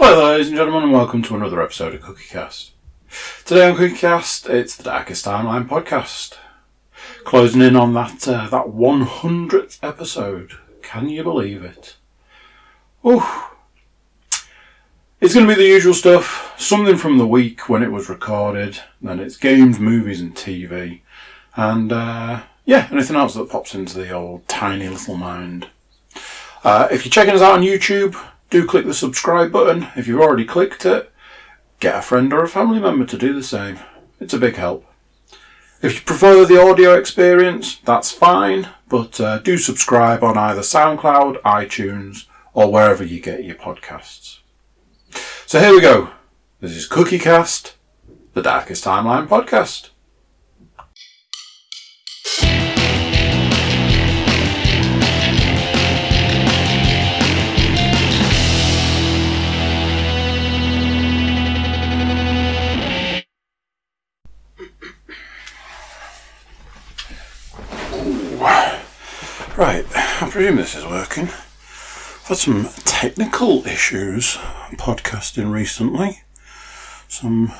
Hello, ladies and gentlemen, and welcome to another episode of CookieCast. Today on CookieCast, it's the Darkest Timeline podcast, closing in on that uh, that 100th episode. Can you believe it? Ooh. It's going to be the usual stuff. Something from the week when it was recorded. Then it's games, movies, and TV, and uh, yeah, anything else that pops into the old tiny little mind. Uh, if you're checking us out on YouTube, do click the subscribe button. If you've already clicked it, get a friend or a family member to do the same. It's a big help. If you prefer the audio experience, that's fine, but uh, do subscribe on either SoundCloud, iTunes, or wherever you get your podcasts. So here we go. This is CookieCast, the Darkest Timeline podcast. Right, I presume this is working. I've had some technical issues podcasting recently. Some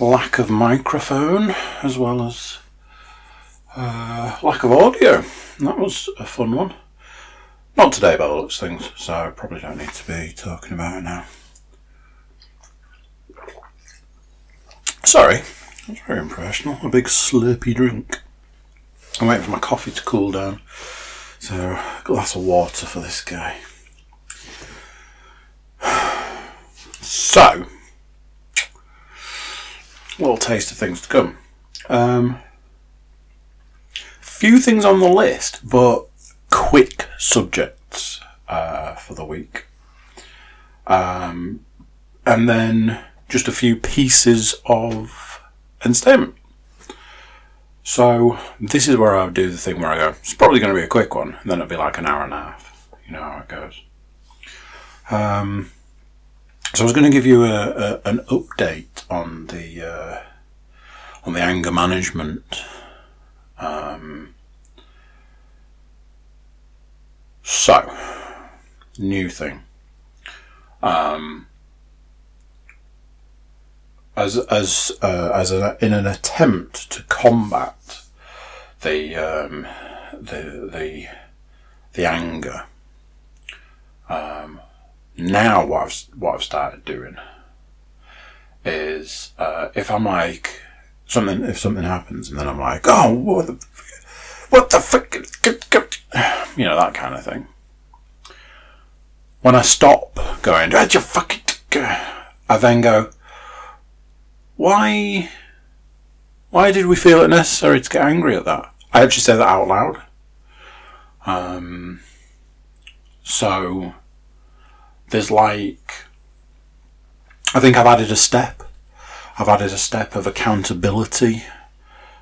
lack of microphone as well as uh, lack of audio. That was a fun one. Not today by the looks things, so I probably don't need to be talking about it now. Sorry, that's very impersonal. A big slurpy drink. I'm waiting for my coffee to cool down. So, glass of water for this guy. So, little taste of things to come. Um, few things on the list, but quick subjects uh, for the week. Um, and then just a few pieces of entertainment. So this is where I do the thing where I go, it's probably going to be a quick one, and then it'll be like an hour and a half. You know how it goes. Um, so I was going to give you a, a an update on the uh, on the anger management. Um, so new thing. Um, as as uh, as in an attempt to combat the um, the the the anger. Um, now what I've what I've started doing is uh, if I'm like something if something happens and then I'm like oh what the what the fuck you know that kind of thing. When I stop going, "Did you fucking," I then go, why why did we feel it necessary to get angry at that? I actually said that out loud. Um, so there's like I think I've added a step. I've added a step of accountability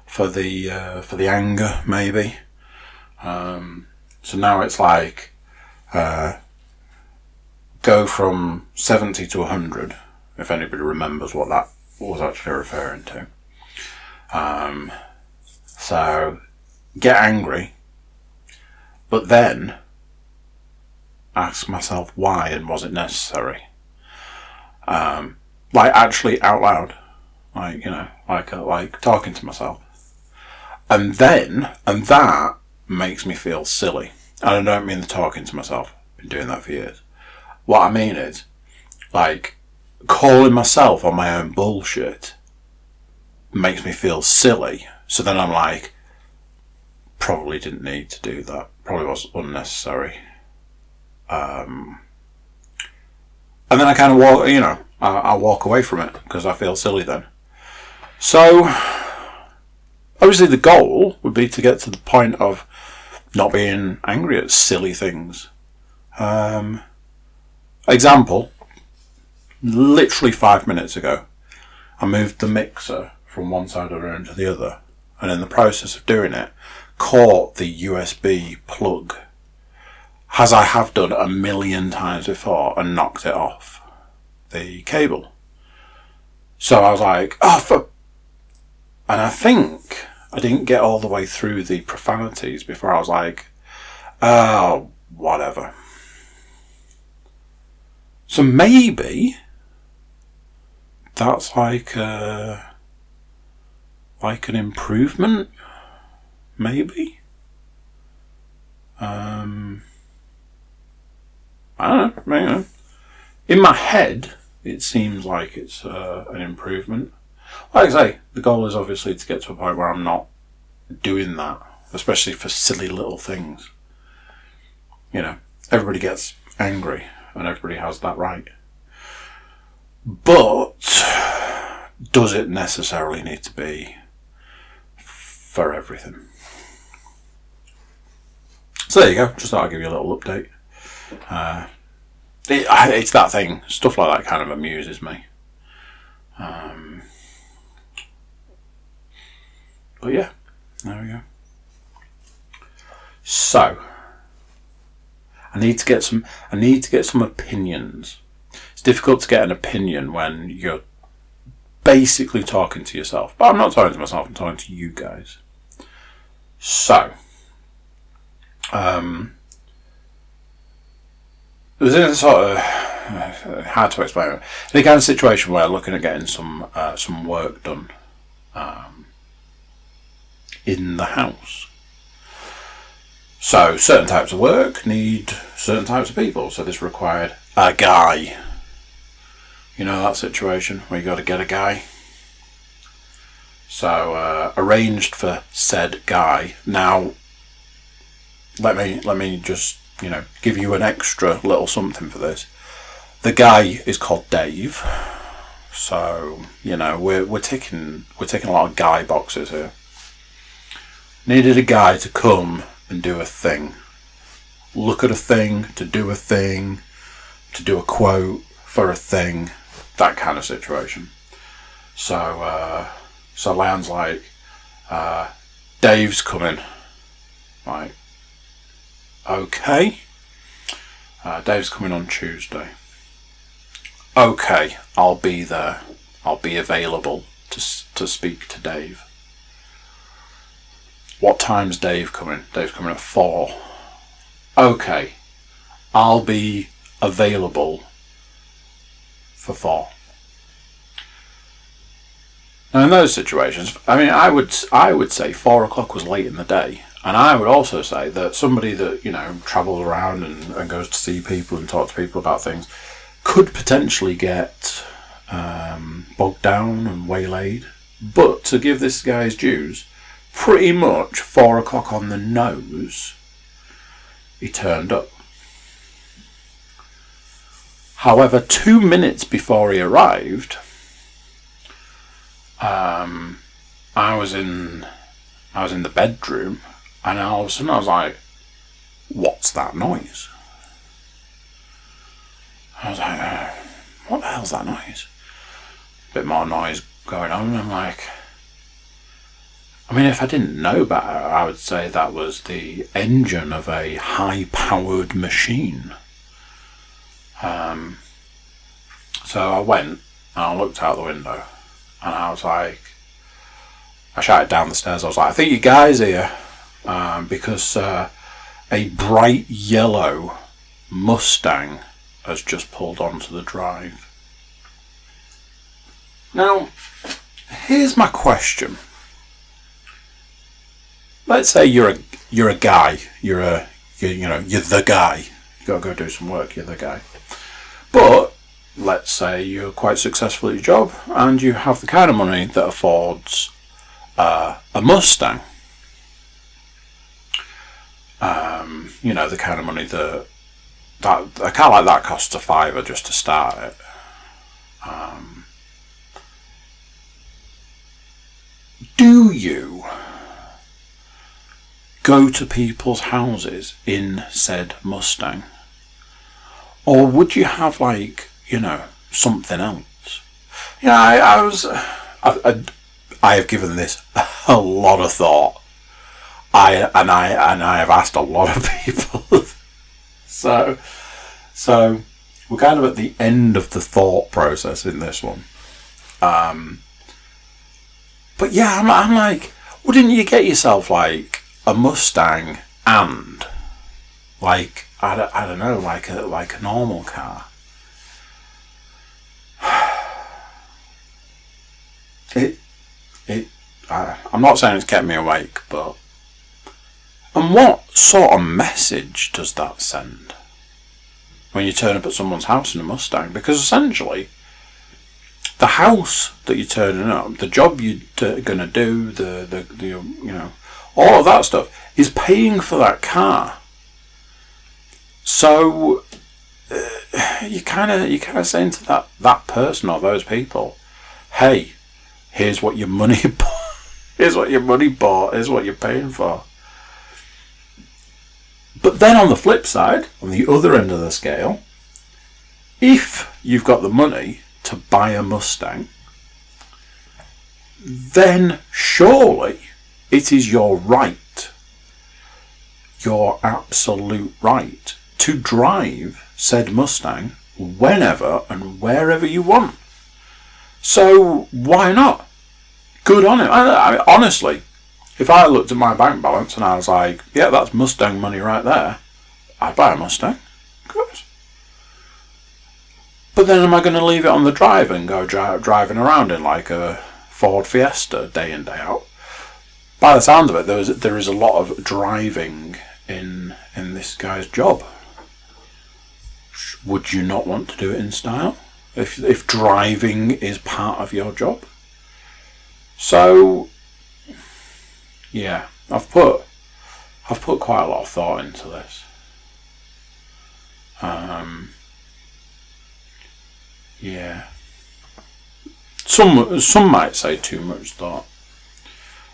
for the uh, for the anger, maybe. Um, so now it's like uh, go from seventy to hundred. If anybody remembers what that was actually referring to. Um, so get angry, but then ask myself why and was it necessary? Um, like actually out loud, like you know, like uh, like talking to myself, and then and that makes me feel silly. And I don't mean the talking to myself. I've been doing that for years. What I mean is, like, calling myself on my own bullshit makes me feel silly. So then I'm like, probably didn't need to do that. Probably was unnecessary. Um, and then I kind of walk, you know, I, I walk away from it because I feel silly then. So, obviously, the goal would be to get to the point of not being angry at silly things. Um, example, literally five minutes ago, I moved the mixer from one side of the room to the other, and in the process of doing it, caught the USB plug, as I have done a million times before, and knocked it off the cable. So I was like, oh, for... And I think I didn't get all the way through the profanities before I was like, oh, whatever. So maybe that's like a, like an improvement, maybe. Um, I don't know. In my head, it seems like it's uh, an improvement. Like I say, the goal is obviously to get to a point where I'm not doing that, especially for silly little things. You know, everybody gets angry and everybody has that right. But does it necessarily need to be for everything? So there you go. Just thought I'd give you a little update. Uh, it, it's that thing. Stuff like that kind of amuses me. Um, but yeah, there we go. So I need to get some. I need to get some opinions. Difficult to get an opinion when you're basically talking to yourself. But I'm not talking to myself. I'm talking to you guys. So, um, it was in a sort of uh, hard to explain. In a kind of situation where looking at getting some uh, some work done um, in the house. So certain types of work need certain types of people. So this required a guy. You know that situation where you got to get a guy. So uh, arranged for said guy. Now, let me let me just you know, give you an extra little something for this. The guy is called Dave, so you know we're we're taking we're taking a lot of guy boxes here. Needed a guy to come and do a thing, look at a thing, to do a thing, to do a quote for a thing, that kind of situation. So uh, so Leon's like, uh, Dave's coming, right? Okay. Uh, Dave's coming on Tuesday. Okay, I'll be there. I'll be available to to speak to Dave. What time's Dave coming? Dave's coming at four. Okay, I'll be available for four. Now, in those situations, I mean, I would I would say four o'clock was late in the day. And I would also say that somebody that, you know, travels around and, and goes to see people and talk to people about things could potentially get um, bogged down and waylaid. But to give this guy's dues, pretty much four o'clock on the nose, he turned up. However, two minutes before he arrived, um, I was in I was in the bedroom and all of a sudden I was like, what's that noise? I was like, uh, what the hell's that noise? Bit more noise going on. And I'm like, I mean, if I didn't know better, I would say that was the engine of a high powered machine. Um, so I went and I looked out the window and I was like, I shouted down the stairs. I was like, I think you guys here um, because uh, a bright yellow Mustang has just pulled onto the drive. Now, here's my question. Let's say you're a you're a guy. You're a you you know you're the guy. You got to go do some work. You're the guy. But let's say you're quite successful at your job and you have the kind of money that affords uh, a Mustang um, you know, the kind of money that that a car like that costs a fiver just to start it. Um, do you go to people's houses in said Mustang? Or would you have, like, you know, something else? Yeah, I, I was. I, I, I have given this a lot of thought I and I and I have asked a lot of people. so, so we're kind of at the end of the thought process in this one. Um, but yeah, I'm, I'm like, wouldn't you get yourself like a Mustang and like I don't, I don't know, like a like a normal car. It, it. I, I'm not saying it's kept me awake, but. And what sort of message does that send? When you turn up at someone's house in a Mustang, because essentially, the house that you're turning up, the job you're t- going to do, the, the the you know, all of that stuff is paying for that car. So uh, you kind of you kind of saying to that that person or those people, hey, here's what your money here's what your money bought, here's what you're paying for. But then on the flip side, on the other end of the scale, if you've got the money to buy a Mustang, then surely it is your right, your absolute right, to drive said Mustang whenever and wherever you want. So why not? Good on it. I, I, honestly, if I looked at my bank balance and I was like, yeah, that's Mustang money right there, I'd buy a Mustang. Good. But then am I going to leave it on the drive and go dri- driving around in like a Ford Fiesta day in, day out? By the sound of it, there is, there is a lot of driving in in this guy's job. Would you not want to do it in style? If, if driving is part of your job? So yeah, I've put I've put quite a lot of thought into this. Um, yeah. Some some might say too much thought.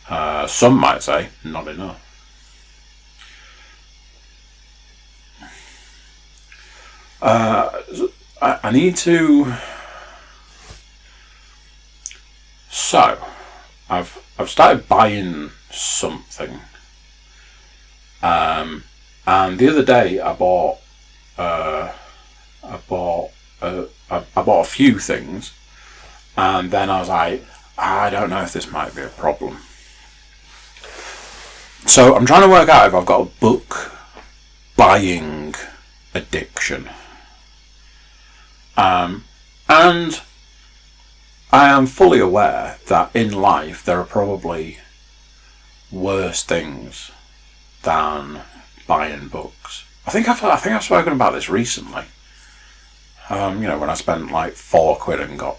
Uh, some might say not enough. Uh, I, I need to. So, I've I've started buying something. Um, and the other day I bought, uh, I bought, uh, I, I bought a few things, and then I was like, I don't know if this might be a problem. So I'm trying to work out if I've got a book buying addiction. Um, and I am fully aware that in life there are probably worse things than buying books. I think I've I think I've spoken about this recently. Um, you know, when I spent like four quid and got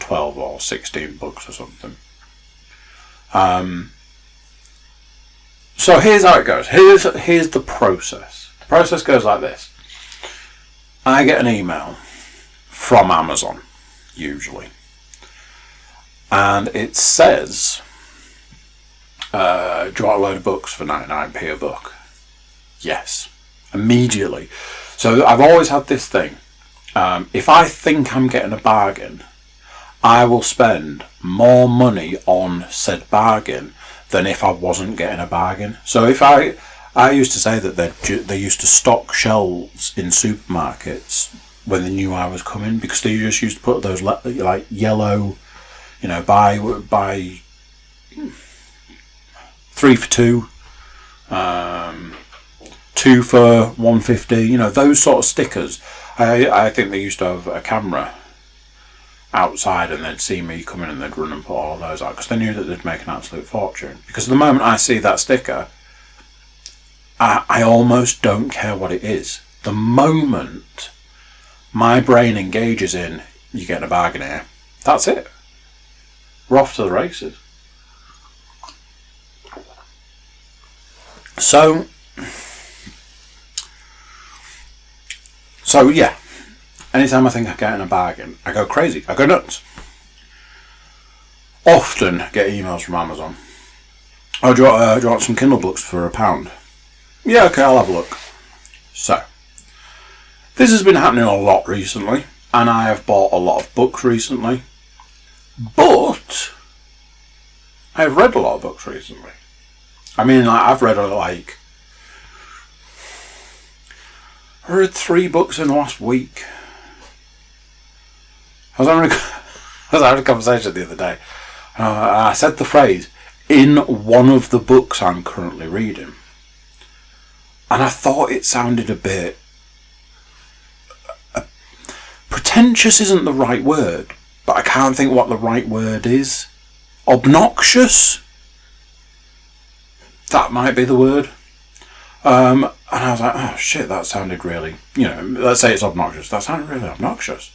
twelve or sixteen books or something. Um, so here's how it goes. Here's here's the process. The process goes like this. I get an email from Amazon, usually, and it says uh, do you want a load of books for 99p a book? Yes. Immediately. So I've always had this thing. Um, if I think I'm getting a bargain, I will spend more money on said bargain than if I wasn't getting a bargain. So if I, I used to say that they they used to stock shelves in supermarkets when they knew I was coming because they just used to put those like yellow, you know, buy buy three for two, um, two for one fifty. You know those sort of stickers. I I think they used to have a camera outside and they'd see me coming and they'd run and put all those out because they knew that they'd make an absolute fortune. Because the moment I see that sticker, I, I almost don't care what it is. The moment my brain engages in, you get a bargain here, that's it. We're off to the races. So, so yeah. Anytime I think I'm getting a bargain, I go crazy. I go nuts. Often get emails from Amazon. Oh, do you, want, uh, do you want some Kindle books for a pound? Yeah, okay, I'll have a look. So, this has been happening a lot recently, and I have bought a lot of books recently. But I have read a lot of books recently. I mean, like, I've read like I read three books in the last week. I was having a, I was having a conversation the other day. Uh, I said the phrase in one of the books I'm currently reading, and I thought it sounded a bit pretentious. Isn't the right word, but I can't think what the right word is. Obnoxious? That might be the word. Um, and I was like, oh shit, that sounded really, you know, let's say it's obnoxious. That sounded really obnoxious.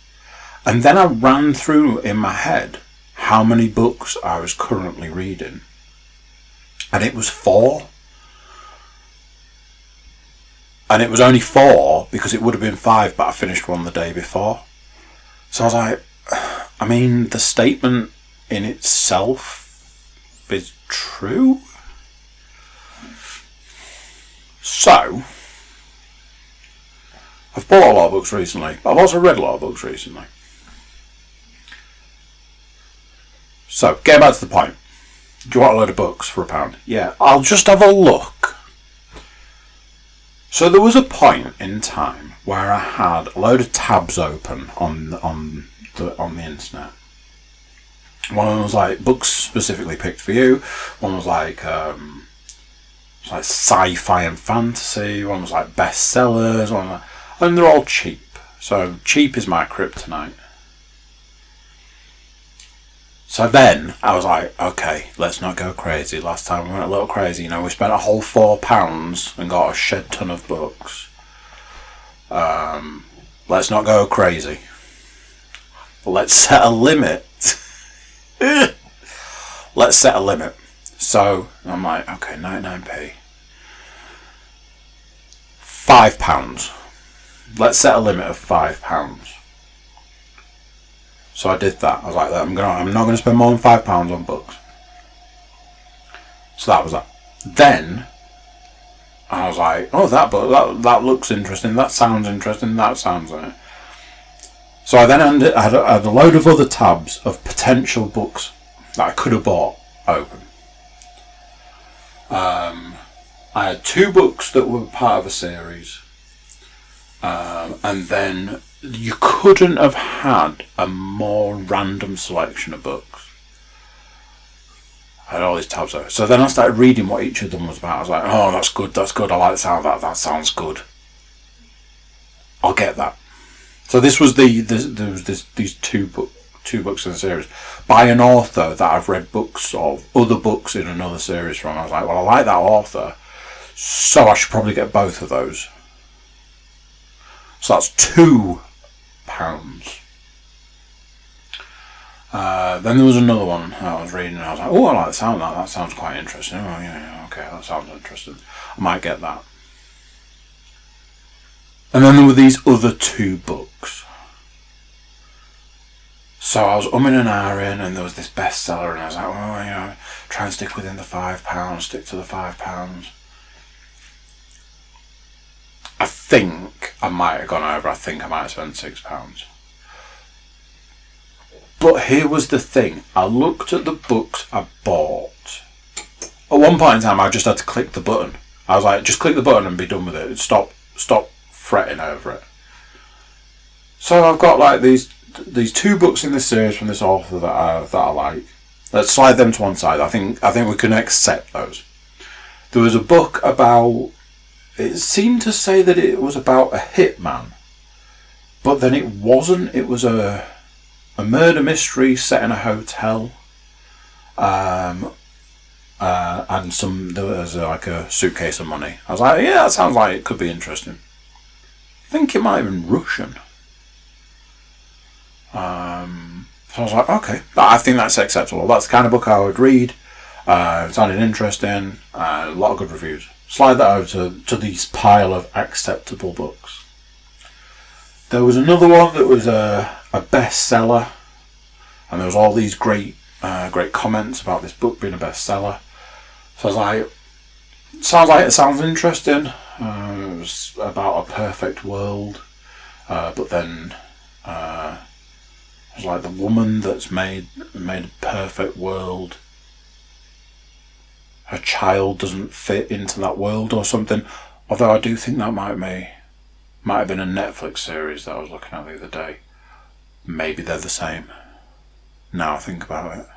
And then I ran through in my head how many books I was currently reading. And it was four. And it was only four because it would have been five, but I finished one the day before. So I was like, I mean, the statement in itself is true. So, I've bought a lot of books recently. I've also read a lot of books recently. So, getting back to the point. Do you want a load of books for a pound? Yeah, I'll just have a look. So there was a point in time where I had a load of tabs open on on the on the internet. One of them was like books specifically picked for you. One was like um, like sci-fi and fantasy. One was like bestsellers. One, was like, and they're all cheap. So cheap is my kryptonite. So then I was like, okay, let's not go crazy. Last time we went a little crazy. You know, we spent a whole four pounds and got a shed ton of books. Um, let's not go crazy. Let's set a limit. let's set a limit. So I'm like, okay, 99p. Five pounds. Let's set a limit of five pounds. So I did that. I was like, I'm gonna, I'm not gonna spend more than five pounds on books. So that was that. Then I was like, oh, that book, that that looks interesting. That sounds interesting. That sounds like. So I then ended, had, had a load of other tabs of potential books that I could have bought open. Um, I had two books that were part of a series, um, and then you couldn't have had a more random selection of books. I had all these tabs there. So then I started reading what each of them was about. I was like, oh, that's good, that's good. I like the sound of that. That sounds good. I'll get that. So this was the, the there was this, these two book two books in the series by an author that I've read books of, other books in another series from. I was like, well, I like that author, so I should probably get both of those. So that's two pounds. Uh, then there was another one I was reading, and I was like, "Oh, I like the sound of that. That sounds quite interesting. Oh, yeah, okay, that sounds interesting. I might get that." And then there were these other two books. So I was umming and ahhing, and there was this bestseller, and I was like, "Oh, you know, try and stick within the five pounds. Stick to the five pounds." I think I might have gone over. I think I might have spent six pounds. But here was the thing. I looked at the books I bought. At one point in time, I just had to click the button. I was like, just click the button and be done with it. Stop, stop fretting over it. So I've got like these these two books in this series from this author that I that I like. Let's slide them to one side. I think I think we can accept those. There was a book about it seemed to say that it was about a hitman, but then it wasn't. It was a a murder mystery set in a hotel, um, uh, and some there was uh, like a suitcase of money. I was like, yeah, that sounds like it could be interesting. I think it might have been Russian. Um, so I was like, okay, I think that's acceptable. That's the kind of book I would read. Uh, it sounded interesting. Uh, a lot of good reviews slide that over to, to this pile of acceptable books. There was another one that was a, a bestseller, and there was all these great uh, great comments about this book being a bestseller. So I was like, sounds like it sounds interesting. Uh, it was about a perfect world, uh, but then uh, it's like the woman that's made made a perfect world her child doesn't fit into that world or something. Although I do think that might be might have been a Netflix series that I was looking at the other day. Maybe they're the same. Now I think about it.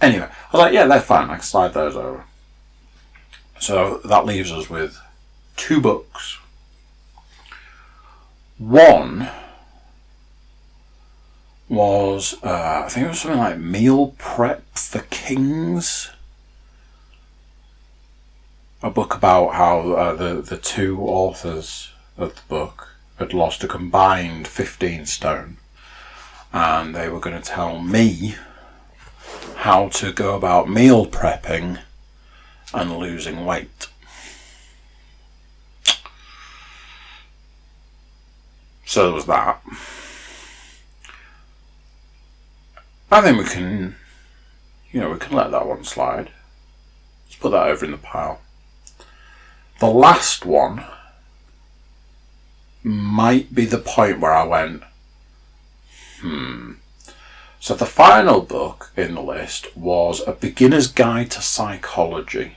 Anyway, I was like, yeah, they're fine. I can slide those over. So that leaves us with two books. One was, uh, I think it was something like Meal Prep for Kings. A book about how uh, the, the two authors of the book had lost a combined 15 stone. And they were going to tell me how to go about meal prepping and losing weight. So there was that. I think we can, you know, we can let that one slide. Let's put that over in the pile. The last one might be the point where I went, hmm. So the final book in the list was A Beginner's Guide to Psychology.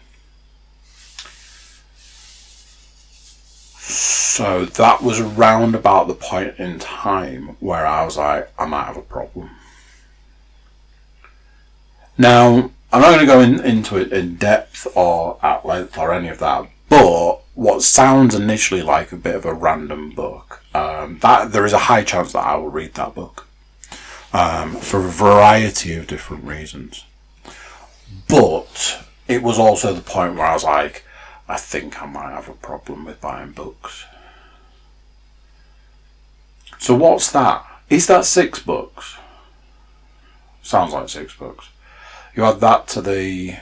So that was around about the point in time where I was like, I might have a problem. Now, I'm not going to go in, into it in depth or at length or any of that, but what sounds initially like a bit of a random book, um, that there is a high chance that I will read that book um, for a variety of different reasons. But it was also the point where I was like, I think I might have a problem with buying books. So what's that? Is that six books? Sounds like six books. You add that to the.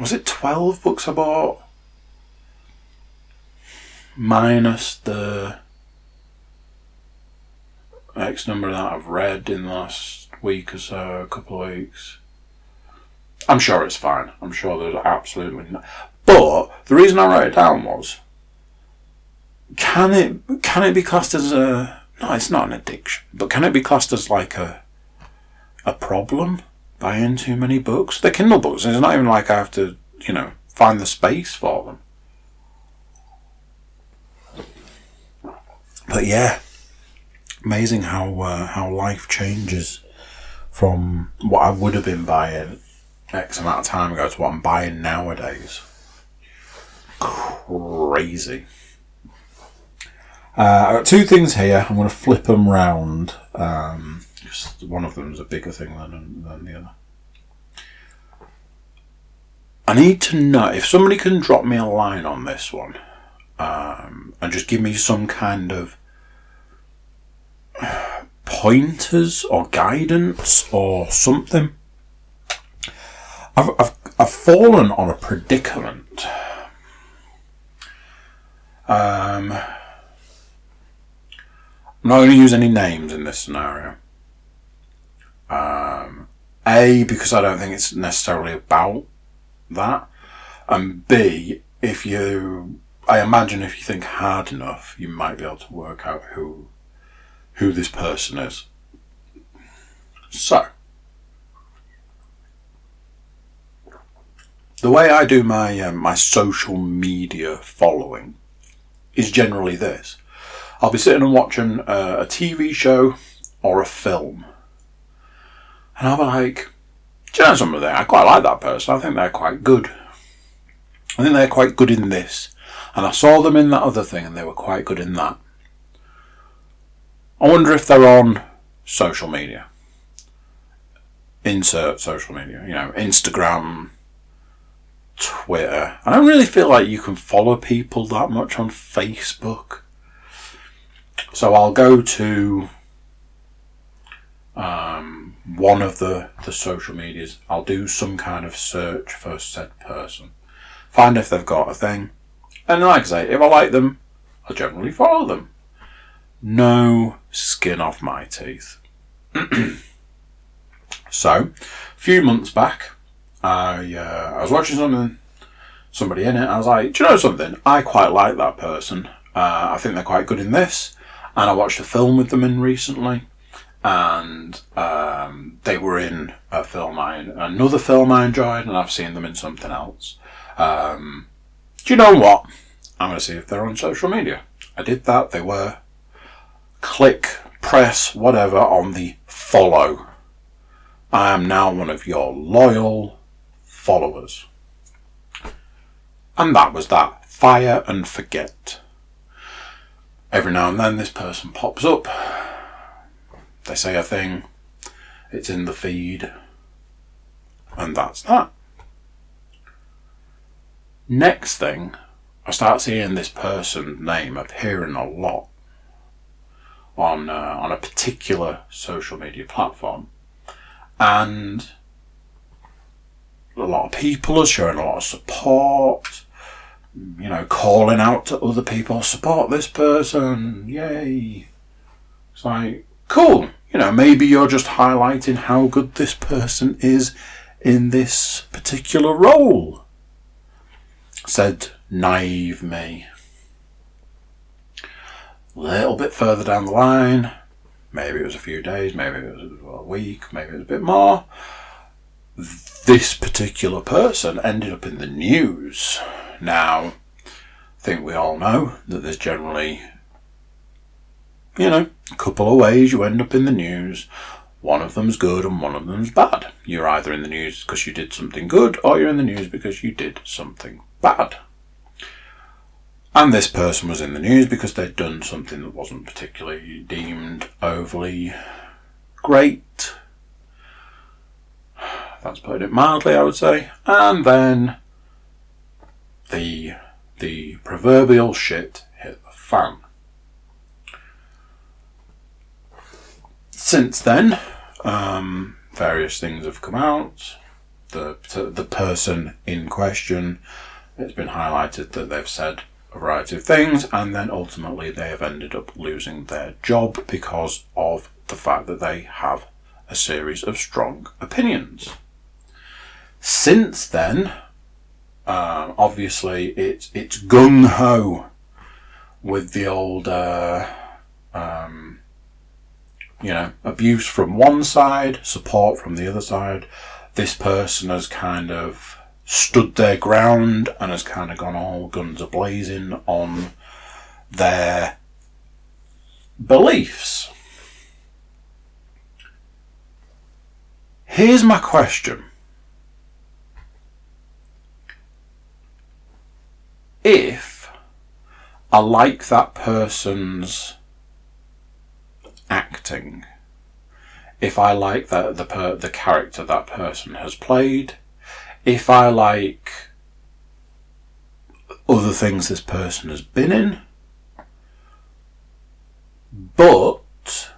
Was it 12 books I bought? Minus the X number that I've read in the last week or so, a couple of weeks. I'm sure it's fine. I'm sure there's absolutely no. But the reason I wrote it down was, can it can it be classed as a no? It's not an addiction, but can it be classed as like a a problem buying too many books? They're Kindle books. It's not even like I have to you know find the space for them. But yeah, amazing how uh, how life changes from what I would have been buying X amount of time ago to what I'm buying nowadays. Crazy. Uh, I got two things here. I'm going to flip them round. Um, just one of them is a bigger thing than, than the other. I need to know if somebody can drop me a line on this one um, and just give me some kind of pointers or guidance or something. I've, I've, I've fallen on a predicament. Um, I'm not going to use any names in this scenario. Um, a, because I don't think it's necessarily about that. And B, if you, I imagine if you think hard enough, you might be able to work out who, who this person is. So, the way I do my um, my social media following is generally this: I'll be sitting and watching uh, a TV show or a film, and be like, "Do you know something? There, I quite like that person. I think they're quite good. I think they're quite good in this." And I saw them in that other thing, and they were quite good in that. I wonder if they're on social media. Insert social media, you know, Instagram, Twitter. I don't really feel like you can follow people that much on Facebook. So I'll go to um, one of the, the social medias. I'll do some kind of search for said person. Find if they've got a thing. And like I say, if I like them, I'll generally follow them. No skin off my teeth. so, a few months back, I uh, I was watching something, somebody in it. I was like, do you know something? I quite like that person. Uh, I think they're quite good in this. And I watched a film with them in recently, and um, they were in a film I another film I enjoyed, and I've seen them in something else. Um, do you know what? I'm going to see if they're on social media. I did that. They were. Click, press, whatever on the follow. I am now one of your loyal followers. And that was that. Fire and forget. Every now and then this person pops up. They say a thing, it's in the feed, and that's that. Next thing, I start seeing this person's name appearing a lot on uh, on a particular social media platform, and a lot of people are showing a lot of support. You know, calling out to other people, support this person, yay! It's like cool. You know, maybe you're just highlighting how good this person is in this particular role. Said naive me. A little bit further down the line, maybe it was a few days, maybe it was a week, maybe it was a bit more. This particular person ended up in the news. Now, I think we all know that there's generally, you know, a couple of ways you end up in the news. One of them's good and one of them's bad. You're either in the news because you did something good or you're in the news because you did something bad. And this person was in the news because they'd done something that wasn't particularly deemed overly great. That's putting it mildly, I would say. And then the the proverbial shit hit the fan. Since then, um, various things have come out. The the person in question, it's been highlighted that they've said a variety of things, and then ultimately they have ended up losing their job because of the fact that they have a series of strong opinions. Since then, um, obviously it's it's gung ho with the old, uh, um, you know, abuse from one side, support from the other side. This person has kind of stood their ground and has kind of gone all guns a blazing on their beliefs. Here's my question. If I like that person's acting, if I like the the, per, the character that person has played, if I like other things this person has been in, but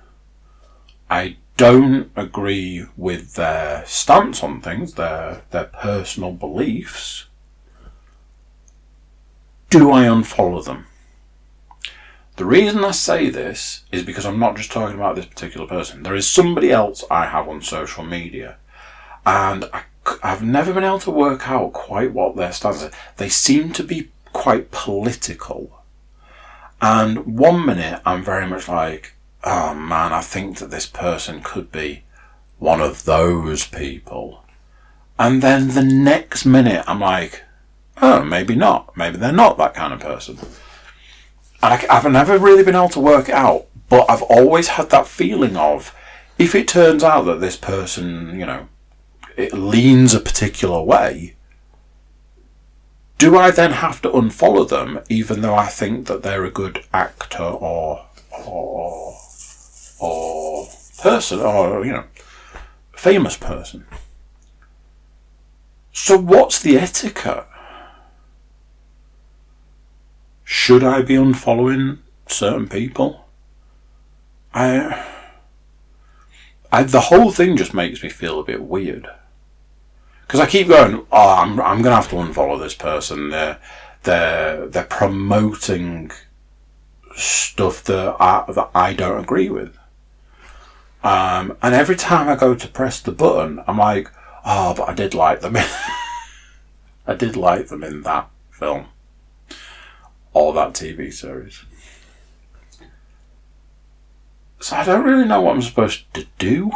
I don't agree with their stance on things, their their personal beliefs, do I unfollow them? The reason I say this is because I'm not just talking about this particular person. There is somebody else I have on social media, and I I've never been able to work out quite what their stance is. They seem to be quite political. And one minute I'm very much like, oh man, I think that this person could be one of those people. And then the next minute I'm like, oh, maybe not. Maybe they're not that kind of person. And I, have never really been able to work it out, but I've always had that feeling of if it turns out that this person, you know, it leans a particular way, do I then have to unfollow them even though I think that they're a good actor or or or person or you know famous person? So what's the etiquette? Should I be unfollowing certain people? I, I the whole thing just makes me feel a bit weird because I keep going. Oh, I'm I'm gonna have to unfollow this person. They're they're they're promoting stuff that I, that I don't agree with. Um, and every time I go to press the button, I'm like, oh, but I did like them. I did like them in that film or that TV series. So I don't really know what I'm supposed to do.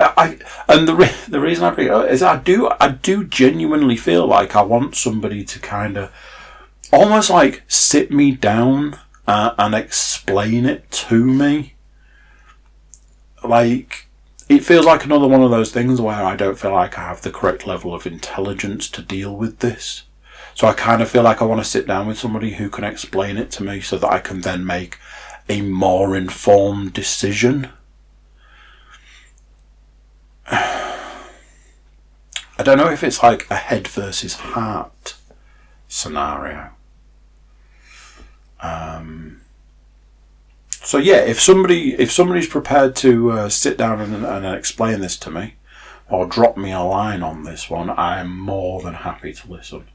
I and the re- the reason I bring it up is I do I do genuinely feel like I want somebody to kind of almost like sit me down uh, and explain it to me. Like it feels like another one of those things where I don't feel like I have the correct level of intelligence to deal with this. So I kind of feel like I want to sit down with somebody who can explain it to me so that I can then make a more informed decision. I don't know if it's like a head versus heart scenario. Um, so yeah, if somebody if somebody's prepared to uh, sit down and, and explain this to me, or drop me a line on this one, I am more than happy to listen.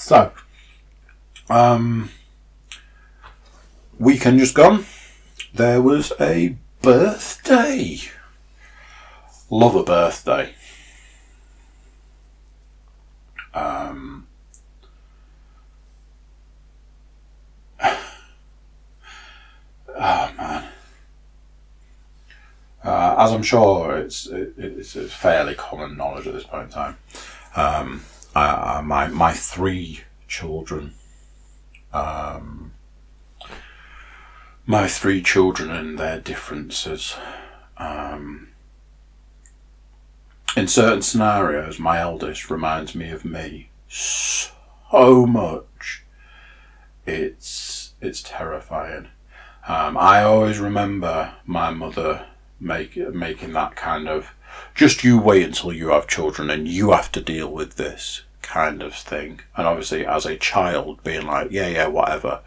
So, um, weekend just gone. There was a birthday. Love a birthday. Um, oh man. Uh, as I'm sure it's it, it's, it's fairly common knowledge at this point in time. Um, uh, my my three children, um, my three children and their differences. Um, in certain scenarios, my eldest reminds me of me so much. It's it's terrifying. Um, I always remember my mother make, making that kind of just you wait until you have children and you have to deal with this kind of thing. And obviously, as a child, being like, yeah, yeah, whatever.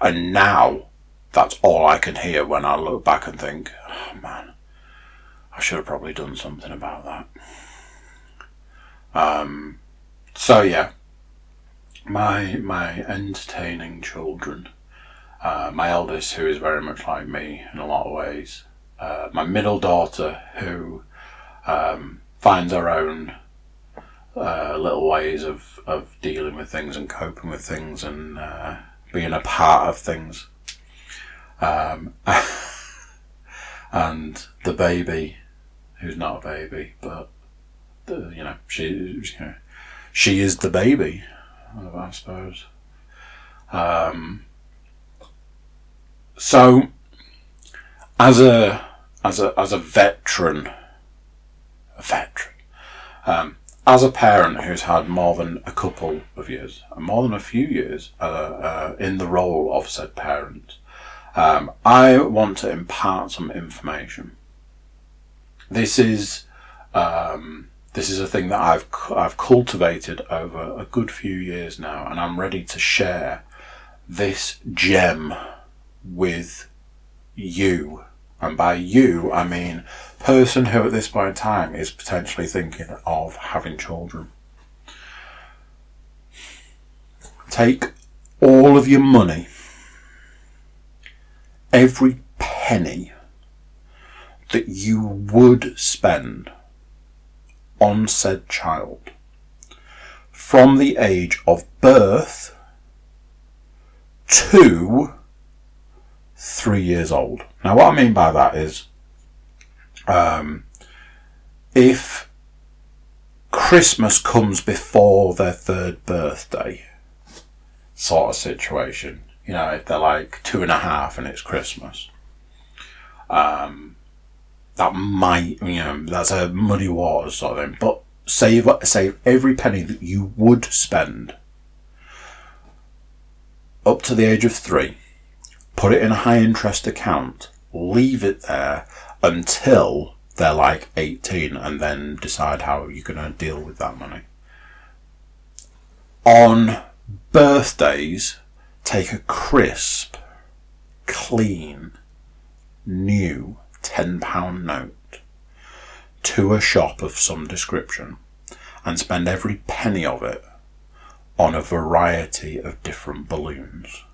And now, that's all I can hear when I look back and think, oh man, I should have probably done something about that. Um, so yeah, my my entertaining children. Uh, my eldest, who is very much like me in a lot of ways. Uh, my middle daughter, who um, finds her own uh, little ways of, of dealing with things and coping with things and uh, being a part of things. Um, and the baby, who's not a baby, but the, you know she you know, she is the baby, I suppose. Um, so, as a as a as a veteran, a veteran, um, as a parent who's had more than a couple of years, more than a few years uh, uh, in the role of said parent, um, I want to impart some information. This is um, this is a thing that I've I've cultivated over a good few years now, and I'm ready to share this gem with you. And by you, I mean person who at this point in time is potentially thinking of having children. Take all of your money, every penny that you would spend on said child from the age of birth to three years old. Now, what I mean by that is, um, if Christmas comes before their third birthday, sort of situation, you know, if they're like two and a half and it's Christmas, um, that might, you know, that's a muddy waters sort of thing. But save save every penny that you would spend up to the age of three. Put it in a high interest account. Leave it there until they're like 18 and then decide how you're going to deal with that money. On birthdays, take a crisp, clean, new £10 note to a shop of some description and spend every penny of it on a variety of different balloons.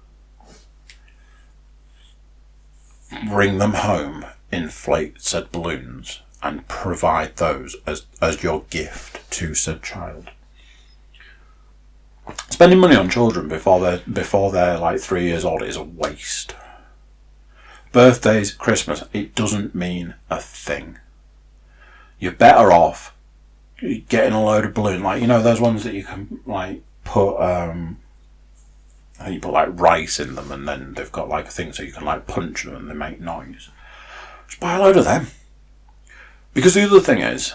Bring them home, inflate said balloons, and provide those as, as your gift to said child. Spending money on children before they're before they're like three years old is a waste birthdays, Christmas, it doesn't mean a thing. You're better off getting a load of balloon, like you know those ones that you can like put. um you put like rice in them, and then they've got like a thing so you can like punch them and they make noise. Just buy a load of them. Because the other thing is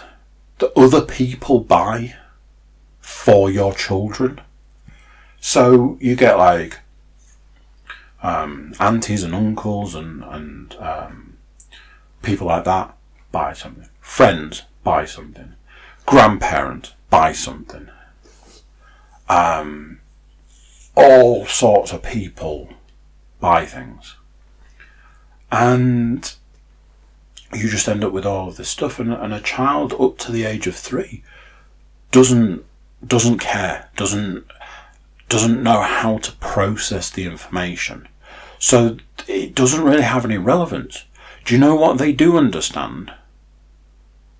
that other people buy for your children. So you get like um, aunties and uncles and and um, people like that, buy something. Friends, buy something. Grandparents, buy something. Um, all sorts of people buy things. And you just end up with all of this stuff and, and a child up to the age of three doesn't doesn't care, doesn't doesn't know how to process the information. So it doesn't really have any relevance. Do you know what they do understand?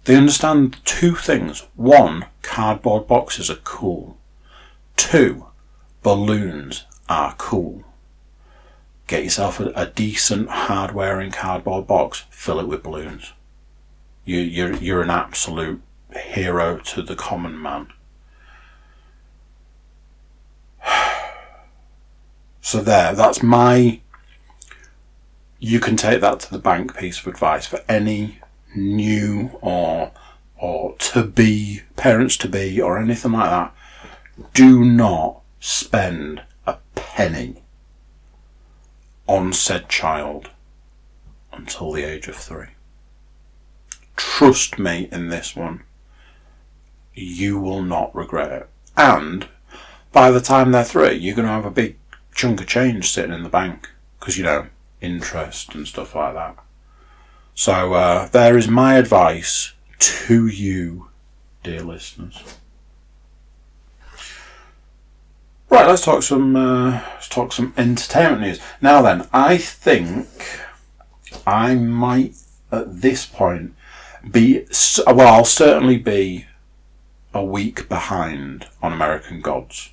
They understand two things. One, cardboard boxes are cool. Two, balloons are cool. Get yourself a, a decent hardware and cardboard box, fill it with balloons. You, you're, you're an absolute hero to the common man. So there, that's my. You can take that to the bank piece of advice for any new or or to be parents to be or anything like that. Do not spend a penny on said child until the age of three. Trust me in this one. You will not regret it. And by the time they're three, you're going to have a big chunk of change sitting in the bank because you know interest and stuff like that. So uh, there is my advice to you, dear listeners. Right, let's talk some uh, let's talk some entertainment news. Now then, I think I might at this point be well. I'll certainly be a week behind on American Gods.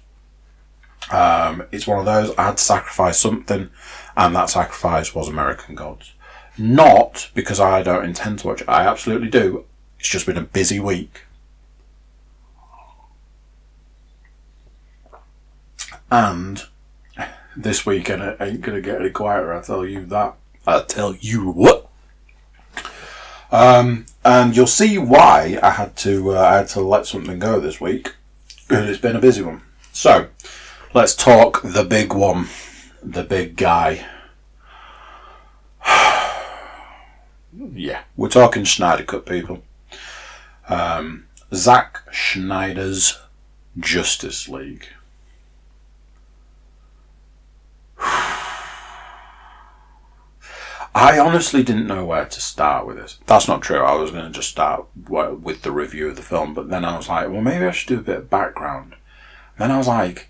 Um, it's one of those I had to sacrifice something, and that sacrifice was American Gods. Not because I don't intend to watch it. I absolutely do. It's just been a busy week. And this weekend it ain't gonna get any quieter. I tell you that. I tell you what. Um, and you'll see why I had to uh, I had to let something go this week. It's been a busy one. So, Let's talk the big one, the big guy. yeah, we're talking Snyder Cut, people. Um, Zack Snyder's Justice League. I honestly didn't know where to start with this. That's not true. I was going to just start with the review of the film, but then I was like, well, maybe I should do a bit of background. Then I was like,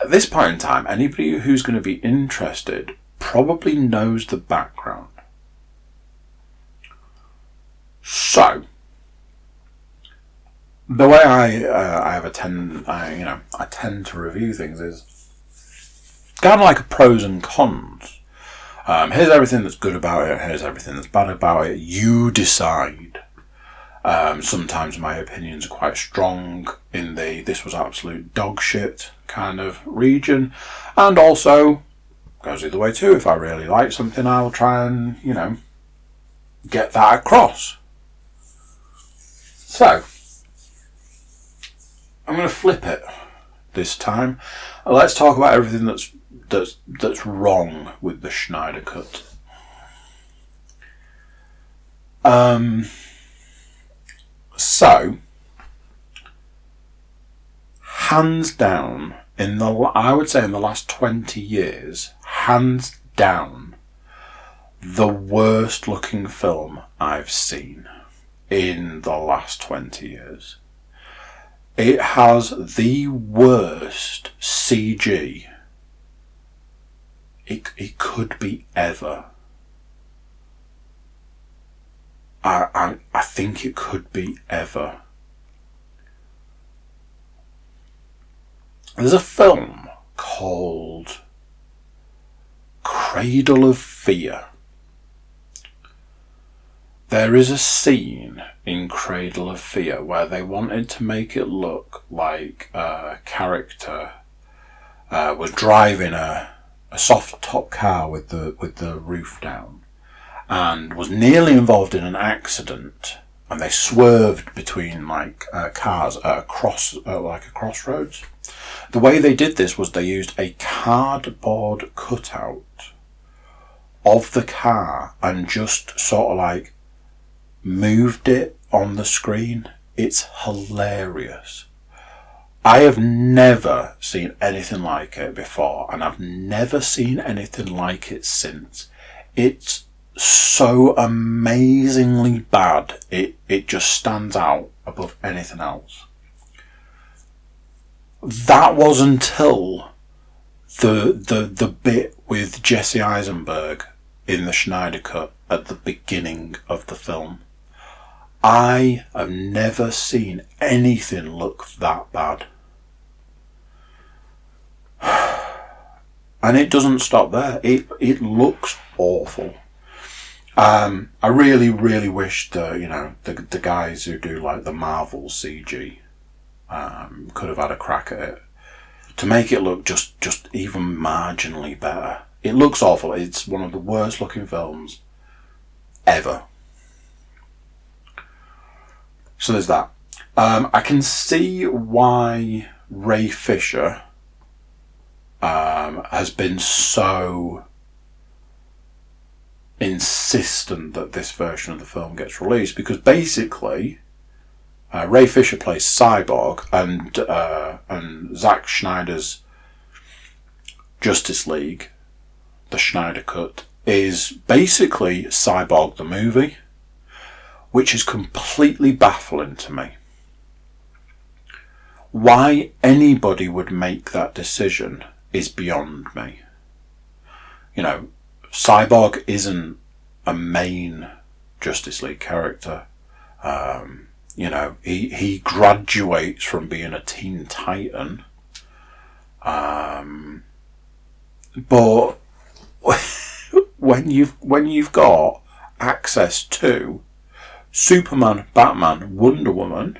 at this point in time, anybody who's going to be interested probably knows the background. So, the way I uh, I have a tend I, you know I tend to review things is kind of like pros and cons. Um, here's everything that's good about it. Here's everything that's bad about it. You decide. Um, sometimes my opinions are quite strong in the this was absolute dog shit kind of region, and also goes the other way too. If I really like something, I'll try and you know get that across. So I'm going to flip it this time. Let's talk about everything that's that's that's wrong with the Snyder cut. Um so, hands down, in the I would say in the last twenty years, hands down, the worst looking film I've seen in the last twenty years. It has the worst CG it, it could be ever I, I, I think it could be ever. There's a film called Cradle of Fear. There is a scene in Cradle of Fear where they wanted to make it look like a character uh, was driving a, a soft top car with the with the roof down and was nearly involved in an accident. And they swerved between like uh, cars at a cross, uh, like a crossroads. The way they did this was they used a cardboard cutout of the car and just sort of like moved it on the screen. It's hilarious. I have never seen anything like it before, and I've never seen anything like it since. It's so amazingly bad, it, it just stands out above anything else. That was until the the the bit with Jesse Eisenberg in the Snyder cut at the beginning of the film. I have never seen anything look that bad. And it doesn't stop there. It it looks awful. Um, I really, really wish the you know the the guys who do like the Marvel CG um, could have had a crack at it to make it look just just even marginally better. It looks awful. It's one of the worst looking films ever. So there's that. Um, I can see why Ray Fisher um, has been so insistent that this version of the film gets released because basically uh, Ray Fisher plays Cyborg and uh, and Zack Snyder's Justice League, the Snyder cut, is basically Cyborg the movie, which is completely baffling to me. Why anybody would make that decision is beyond me. You know, Cyborg isn't a main Justice League character. Um, you know, he, he graduates from being a Teen Titan. Um, but when you've when you've got access to Superman, Batman, Wonder Woman,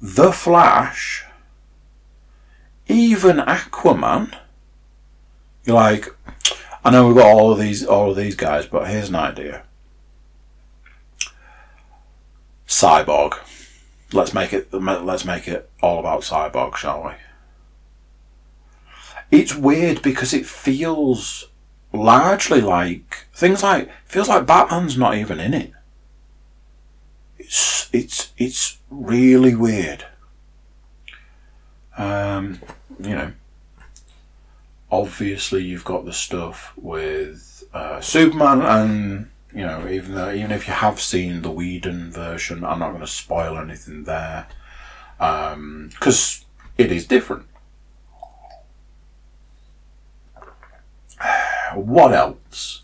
The Flash, even Aquaman, you're like, I know we've got all of these all of these guys, but here's an idea. Cyborg. Let's make it let's make it all about Cyborg, shall we? It's weird because it feels largely like things like feels like Batman's not even in it. It's it's it's really weird. Um, you know, obviously you've got the stuff with uh, Superman, and you know, even though even if you have seen the Whedon version, I'm not going to spoil anything there because um, it is different. What else?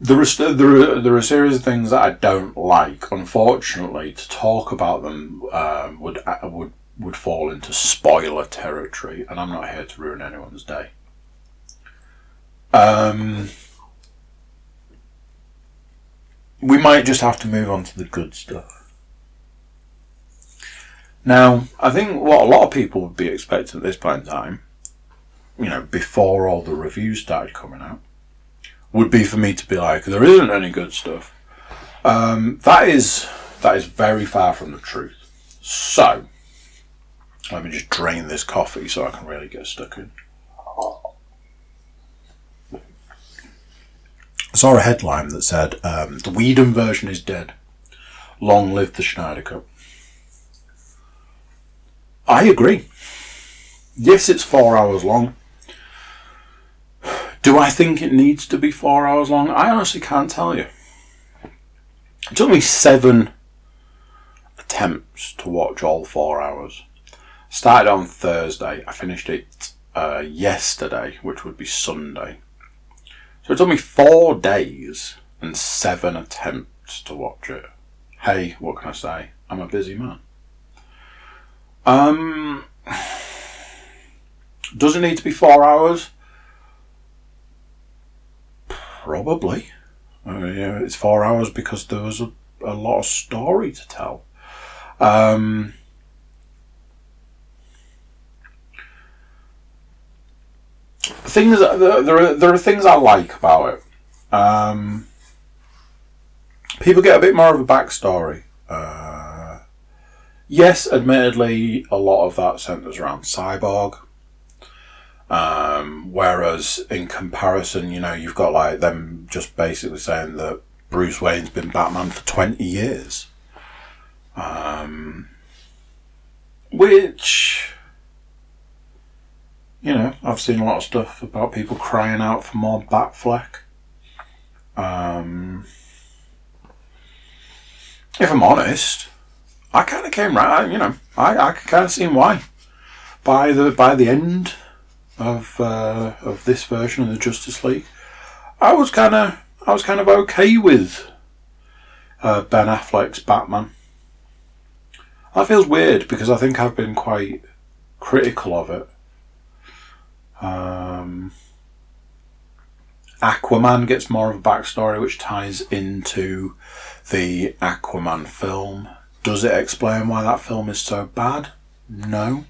There are, there, are, there are a series of things that I don't like. Unfortunately, to talk about them um, would uh, would would fall into spoiler territory, and I'm not here to ruin anyone's day. Um, we might just have to move on to the good stuff. Now, I think what a lot of people would be expecting at this point in time, you know, before all the reviews started coming out, would be for me to be like, there isn't any good stuff. Um, that is that is very far from the truth. So, let me just drain this coffee so I can really get stuck in. I saw a headline that said, um, "The Whedon version is dead. Long live the Snyder Cut. I agree. Yes, it's four hours long. Do I think it needs to be four hours long? I honestly can't tell you. It took me seven attempts to watch all four hours. Started on Thursday. I finished it uh, yesterday, which would be Sunday. So it took me four days and seven attempts to watch it. Hey, what can I say? I'm a busy man. Um, does it need to be four hours? Probably. Uh, yeah, it's four hours because there was a, a lot of story to tell. Um, things there, there are there are things I like about it. Um, people get a bit more of a backstory. Uh, yes, admittedly, a lot of that centers around Cyborg. Um, whereas in comparison, you know, you've got like them just basically saying that Bruce Wayne's been Batman for 20 years. Um, which, you know, I've seen a lot of stuff about people crying out for more Batfleck. Um, if I'm honest, I kind of came right, you know, I, I kind of seen why. By the by the end of uh, of this version of the Justice League, I was kind of I was kind of okay with uh, Ben Affleck's Batman. That feels weird because I think I've been quite critical of it. Um, Aquaman gets more of a backstory which ties into the Aquaman film. Does it explain why that film is so bad? No.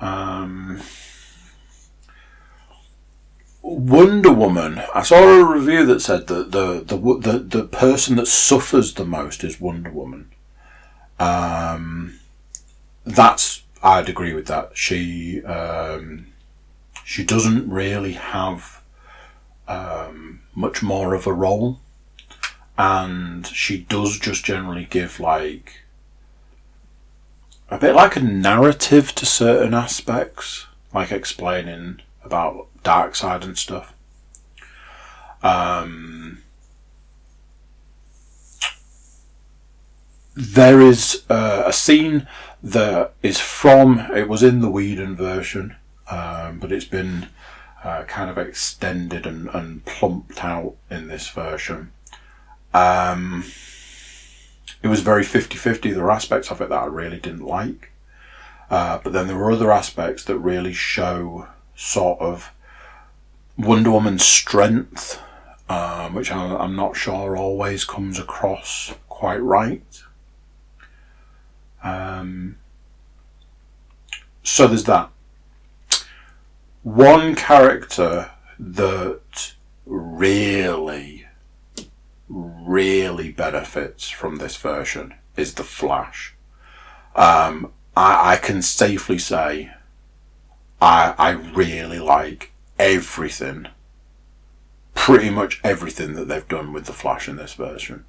Um, Wonder Woman. I saw a review that said that the, the the the person that suffers the most is Wonder Woman. Um, that's I'd agree with that. She um, she doesn't really have um, much more of a role, and she does just generally give like a bit like a narrative to certain aspects, like explaining about Darkseid and stuff. Um, there is uh, a scene that is from it was in the Whedon version, um, but it's been uh, kind of extended and, and plumped out in this version. Um, it was very 50-50. There were aspects of it that I really didn't like. Uh, but then there were other aspects that really show sort of Wonder Woman's strength, um, which I, I'm not sure always comes across quite right. Um, so there's that. One character that really, really benefits from this version is the Flash. Um, I, I can safely say I, I really like everything, pretty much everything that they've done with the Flash in this version.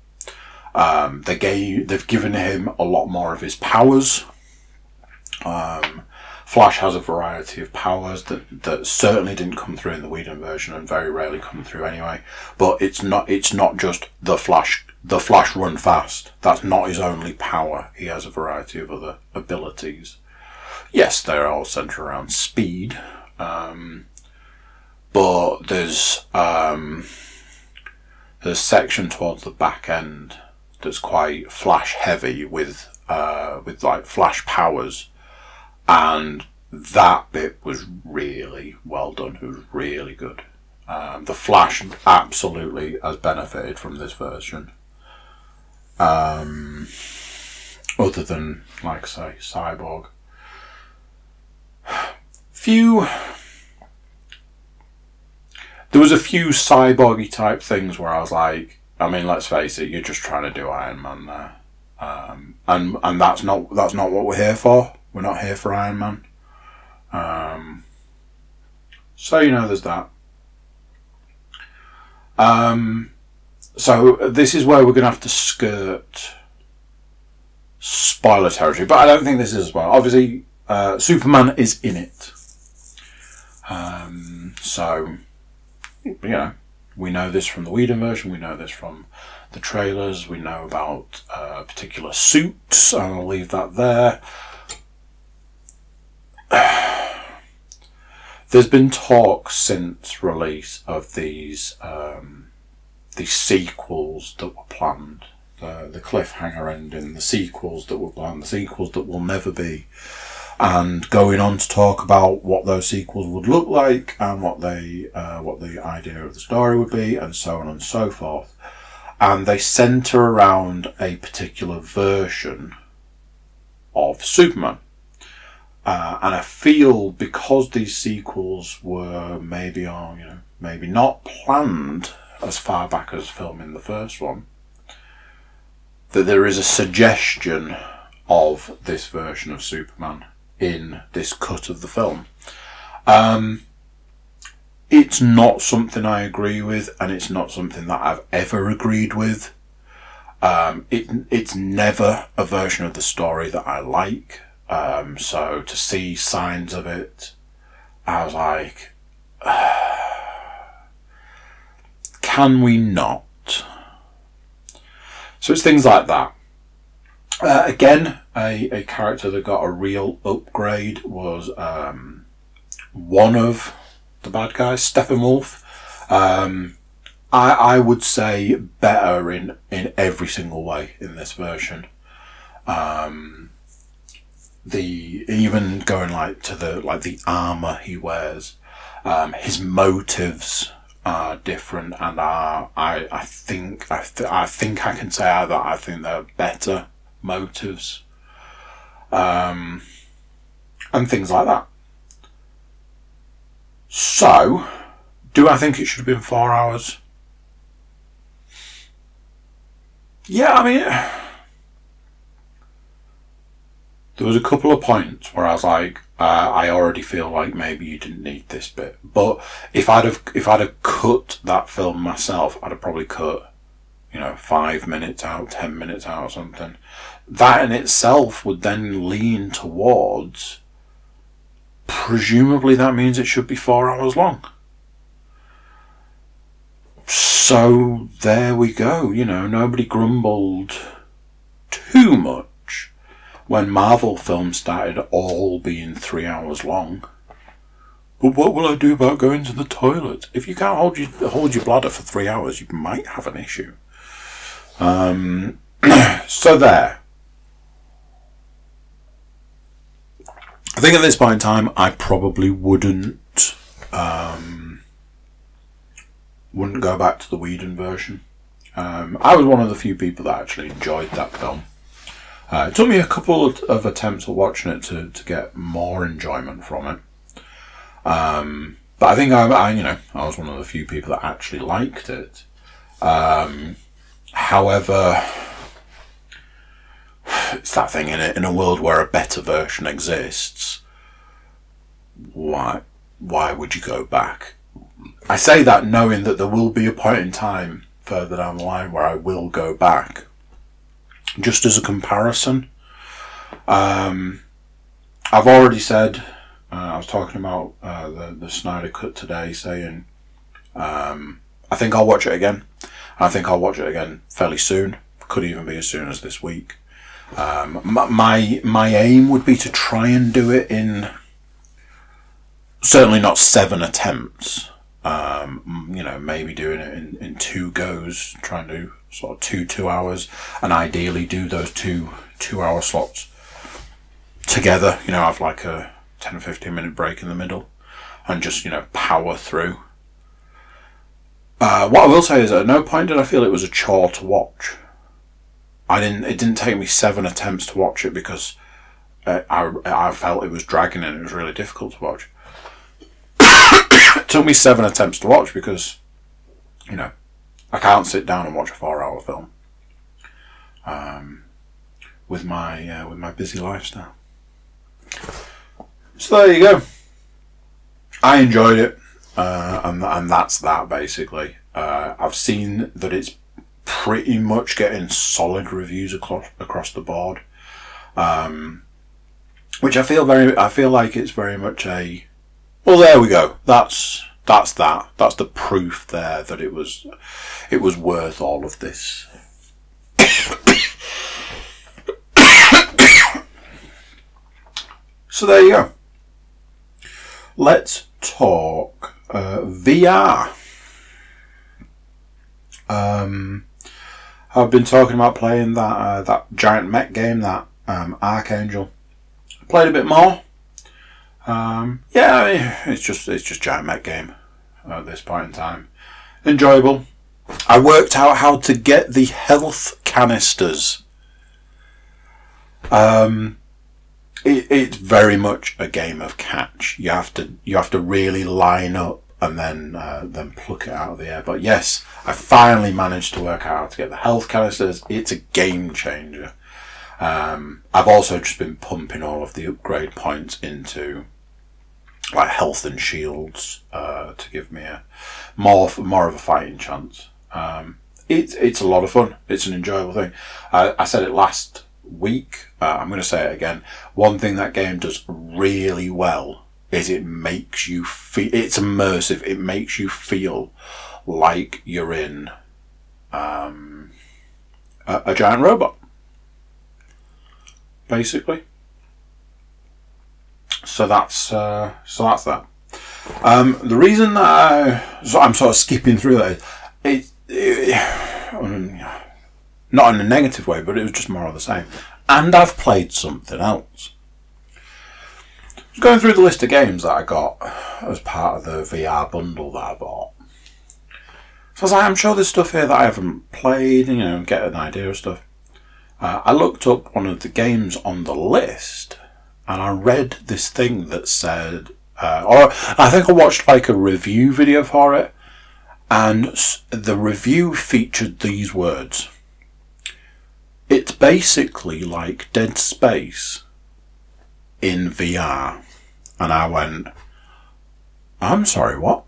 Um, they gave, they've given him a lot more of his powers. Um, Flash has a variety of powers that, that certainly didn't come through in the Whedon version and very rarely come through anyway. But it's not it's not just the Flash the Flash run fast. That's not his only power. He has a variety of other abilities. Yes, they're all centered around speed. Um, but there's um, there's a section towards the back end that's quite flash heavy with uh, with like flash powers, and that bit was really well done. It was really good. Um, the Flash absolutely has benefited from this version. Um, other than, like I say, Cyborg. Few there was a few cyborgy type things where I was like, I mean, let's face it, you're just trying to do Iron Man there, um, and and that's not that's not what we're here for. We're not here for Iron Man. Um, so you know, there's that. Um, so this is where we're going to have to skirt spoiler territory, but I don't think this is as well. Obviously, uh, Superman is in it. Um, so you know, we know this from the Whedon version, we know this from the trailers, we know about uh, particular suits, and I'll leave that there. There's been talk since release of these um, these sequels that were planned, the cliffhanger ending, the sequels that were planned, the sequels that will never be and going on to talk about what those sequels would look like and what they uh, what the idea of the story would be and so on and so forth. And they center around a particular version of Superman. Uh, and I feel because these sequels were maybe on you know maybe not planned as far back as filming the first one that there is a suggestion of this version of Superman in this cut of the film. Um, it's not something I agree with, and it's not something that I've ever agreed with. Um, it, it's never a version of the story that I like. Um, so to see signs of it, I was like, can we not? So it's things like that. Uh, again, a, a character that got a real upgrade was um, one of the bad guys, Steppenwolf. Um, I, I would say better in, in every single way in this version. Um, the even going like to the like the armor he wears, um, his motives are different, and are I I think I th- I think I can say that I think they're better motives, um, and things like that. So, do I think it should have been four hours? Yeah, I mean, there was a couple of points where I was like, uh, I already feel like maybe you didn't need this bit. But if I'd have if I'd have cut that film myself, I'd have probably cut, you know, five minutes out, ten minutes out, or something. That in itself would then lean towards. Presumably, that means it should be four hours long. So there we go. You know, nobody grumbled too much when Marvel films started all being three hours long. But what will I do about going to the toilet? If you can't hold your hold your bladder for three hours, you might have an issue. Um, so there. I think at this point in time, I probably wouldn't. Um, wouldn't go back to the Whedon version. Um, I was one of the few people that actually enjoyed that film. Uh, it took me a couple of, attempts at watching it to, to get more enjoyment from it. Um, but I think I, I, you know, I was one of the few people that actually liked it. Um, however, it's that thing in it. In a world where a better version exists, why, why would you go back? I say that knowing that there will be a point in time further down the line where I will go back. Just as a comparison, um, I've already said, uh, I was talking about uh, the, the Snyder Cut today, saying, um, I think I'll watch it again. I think I'll watch it again fairly soon. Could even be as soon as this week. Um, my my aim would be to try and do it in certainly not seven attempts. Um, you know, maybe doing it in, in two goes, trying to sort of two two hours, and ideally do those two two hour slots together. You know, have like a 10 or 15 minute break in the middle and just, you know, power through. Uh, what I will say is at no point did I feel it was a chore to watch. I didn't, it didn't take me seven attempts to watch it because uh, I, I felt it was dragging and it was really difficult to watch it took me seven attempts to watch because, you know, I can't sit down and watch a four-hour film. Um, with my uh, with my busy lifestyle. So there you go. I enjoyed it, uh, and and that's that basically. Uh, I've seen that it's pretty much getting solid reviews across across the board, um, which I feel very. I feel like it's very much a well, there we go. That's that's that. That's the proof there that it was it was worth all of this. so there you go. Let's talk uh, VR. Um, I've been talking about playing that uh, that giant mech game, that um, Archangel. Played a bit more. Um, yeah, it's just it's just giant mech game at this point in time. Enjoyable. I worked out how to get the health canisters. Um, it, it's very much a game of catch. You have to you have to really line up and then uh, then pluck it out of the air. But yes, I finally managed to work out how to get the health canisters. It's a game changer. Um, I've also just been pumping all of the upgrade points into like health and shields uh, to give me a more more of a fighting chance. Um, it's it's a lot of fun. It's an enjoyable thing. I, I said it last week. Uh, I'm going to say it again. One thing that game does really well is it makes you feel. It's immersive. It makes you feel like you're in um, a, a giant robot, basically. So that's uh, so that's that. Um, the reason that I, so I'm sort of skipping through that is it, it, not in a negative way, but it was just more of the same. And I've played something else. Going through the list of games that I got as part of the VR bundle that I bought. So I was like, I'm sure there's stuff here that I haven't played, you know, get an idea of stuff. Uh, I looked up one of the games on the list and I read this thing that said, uh, or I think I watched like a review video for it, and the review featured these words. It's basically like Dead Space in VR. And I went, I'm sorry, what?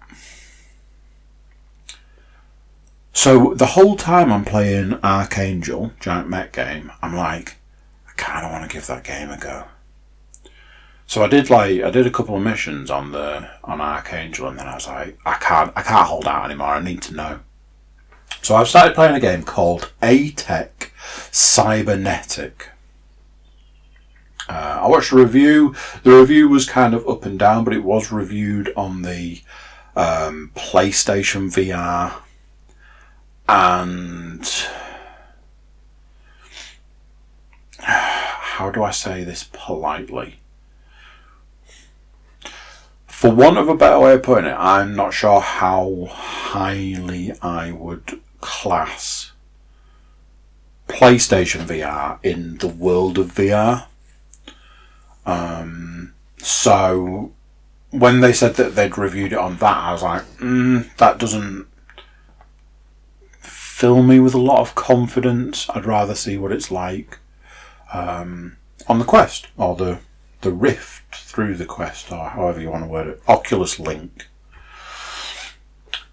So the whole time I'm playing Archangel, Giant Mech game, I'm like, I kind of want to give that game a go. So I did like I did a couple of missions on the on Archangel, and then I was like, I can't I can't hold out anymore. I need to know. So I've started playing a game called A-Tech Cybernetic. Uh, I watched a review. The review was kind of up and down, but it was reviewed on the um, PlayStation VR and how do I say this politely? for want of a better way of putting it, I'm not sure how highly I would class PlayStation VR in the world of VR. Um, so when they said that they'd reviewed it on that, I was like, mm, that doesn't fill me with a lot of confidence. I'd rather see what it's like um, on the Quest or the the Rift through the Quest, or however you want to word it, Oculus Link.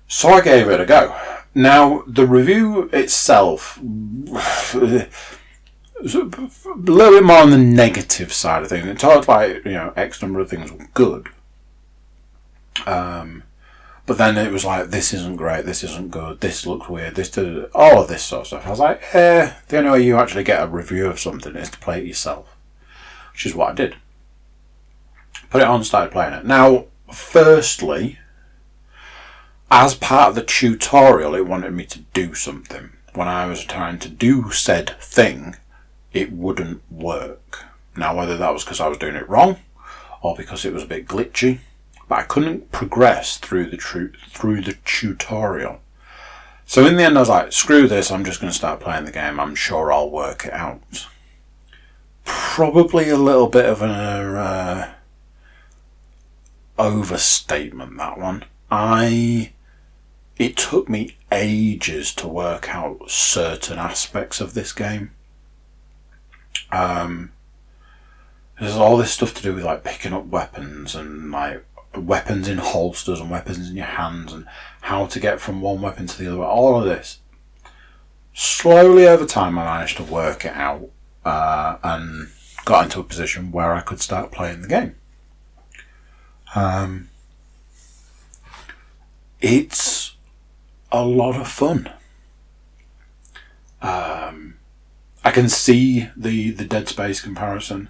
So I gave it a go. Now, the review itself, a little bit more on the negative side of things. It talked like, you know, X number of things were good. Um, but then it was like, this isn't great, this isn't good, this looks weird, this did all of this sort of stuff. I was like, eh, the only way you actually get a review of something is to play it yourself. Which is what I did put it on, started playing it. Now, firstly, as part of the tutorial, it wanted me to do something. When I was trying to do said thing, it wouldn't work. Now, whether that was because I was doing it wrong or because it was a bit glitchy, but I couldn't progress through the tru- through the tutorial. So in the end, I was like, "Screw this! I'm just going to start playing the game. I'm sure I'll work it out." Probably a little bit of an uh, overstatement, that one. I. It took me ages to work out certain aspects of this game. Um, there's all this stuff to do with like picking up weapons and like weapons in holsters and weapons in your hands and how to get from one weapon to the other. All of this. Slowly over time, I managed to work it out uh, and got into a position where I could start playing the game. Um, it's a lot of fun. I can see the, the Dead Space comparison.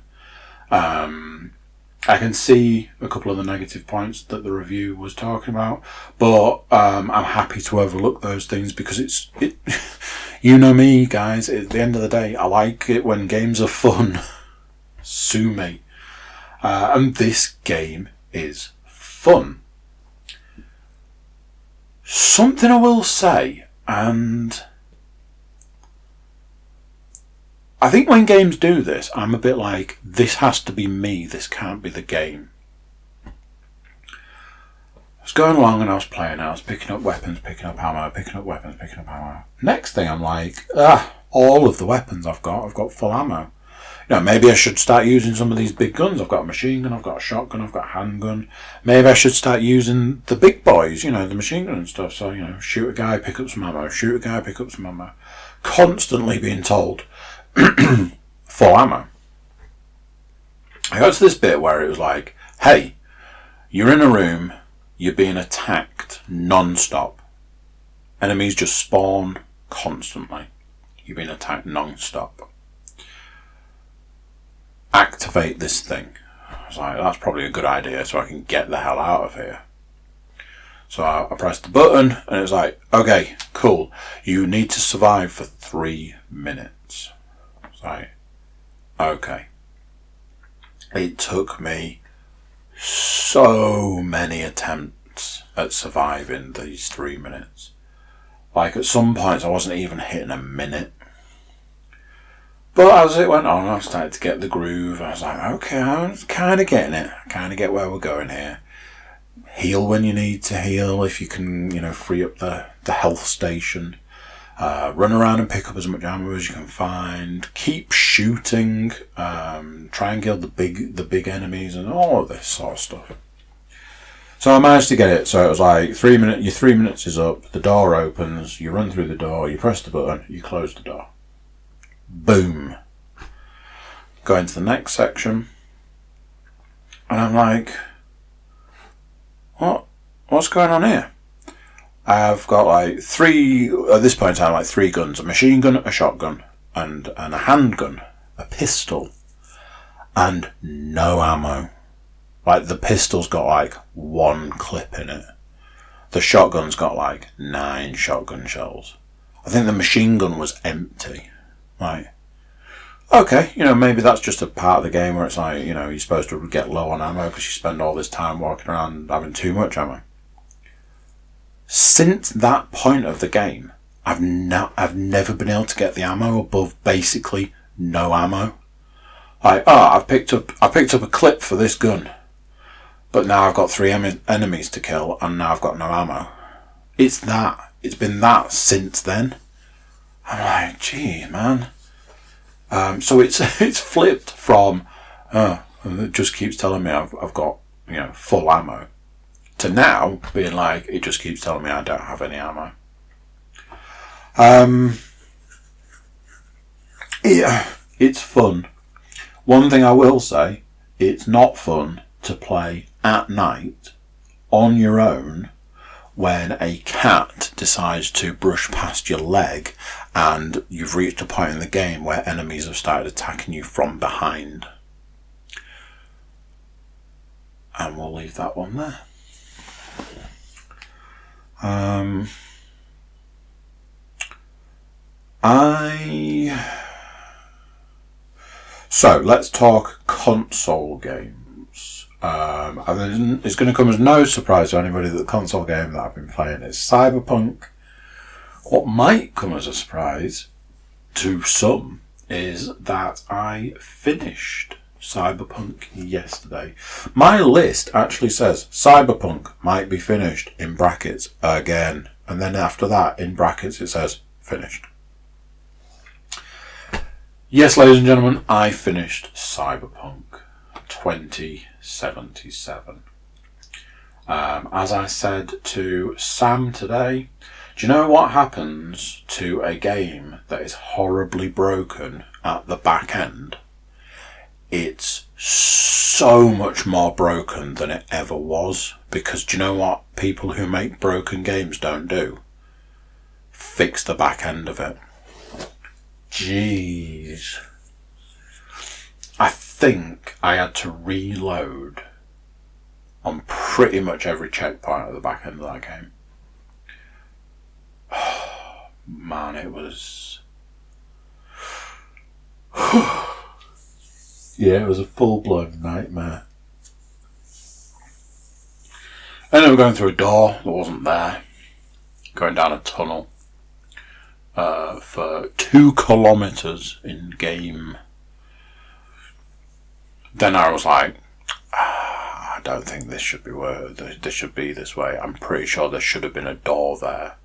Um, I can see a couple of the negative points that the review was talking about, but um, I'm happy to overlook those things because it's it. You know me, guys. At the end of the day, I like it when games are fun. Sue me. Uh, and this game is fun. Something I will say, and I think when games do this, I'm a bit like, this has to be me, this can't be the game. I was going along and I was playing, I was picking up weapons, picking up ammo, picking up weapons, picking up ammo. Next thing I'm like, ah, all of the weapons I've got, I've got full ammo. You know, maybe I should start using some of these big guns. I've got a machine gun, I've got a shotgun, I've got a handgun. Maybe I should start using the big boys, you know, the machine gun and stuff. So, you know, shoot a guy, pick up some ammo, shoot a guy, pick up some ammo. Constantly being told, full ammo. I got to this bit where it was like, hey, you're in a room, you're being attacked non stop. Enemies just spawn constantly. You're being attacked non stop. Activate this thing. I was like, that's probably a good idea so I can get the hell out of here. So I, I pressed the button and it was like, okay, cool. You need to survive for three minutes. Like, okay. It took me so many attempts at surviving these three minutes. Like at some points, I wasn't even hitting a minute. But as it went on, I started to get the groove. I was like, okay, I'm kind of getting it. I kind of get where we're going here. Heal when you need to heal, if you can, you know, free up the, the health station. Uh, run around and pick up as much ammo as you can find. Keep shooting. Um, try and kill the big the big enemies and all of this sort of stuff. So I managed to get it. So it was like three minutes. Your three minutes is up. The door opens. You run through the door. You press the button. You close the door. Boom. Go into the next section, and I'm like, what? What's going on here? I've got like three, at this point in time, like three guns a machine gun, a shotgun, and, and a handgun, a pistol, and no ammo. Like the pistol's got like one clip in it. The shotgun's got like nine shotgun shells. I think the machine gun was empty. Like, okay, you know, maybe that's just a part of the game where it's like, you know, you're supposed to get low on ammo because you spend all this time walking around having too much ammo since that point of the game, I've no, I've never been able to get the ammo above basically no ammo. Like, oh, I've picked up I picked up a clip for this gun, but now I've got three em- enemies to kill, and now I've got no ammo. It's that. It's been that since then. I'm like, gee, man. Um, so it's it's flipped from, uh, it just keeps telling me I've I've got you know full ammo to now being like, it just keeps telling me I don't have any ammo. Um, yeah, it's fun. One thing I will say, it's not fun to play at night on your own when a cat decides to brush past your leg and you've reached a point in the game where enemies have started attacking you from behind. And we'll leave that one there. Um, I. So let's talk console games. Um, it's going to come as no surprise to anybody that the console game that I've been playing is Cyberpunk. What might come as a surprise to some is that I finished Cyberpunk yesterday. My list actually says Cyberpunk might be finished in brackets again. And then after that, in brackets, it says finished. Yes, ladies and gentlemen, I finished Cyberpunk 2077. Um, as I said to Sam today, do you know what happens to a game that is horribly broken at the back end? It's so much more broken than it ever was. Because do you know what people who make broken games don't do? Fix the back end of it. Jeez. I think I had to reload on pretty much every checkpoint at the back end of that game. man, it was. Yeah, it was a full blown nightmare. And then we're going through a door that wasn't there, going down a tunnel uh, for two kilometres in game. Then I was like, ah, I don't think this should be where this should be this way. I'm pretty sure there should have been a door there.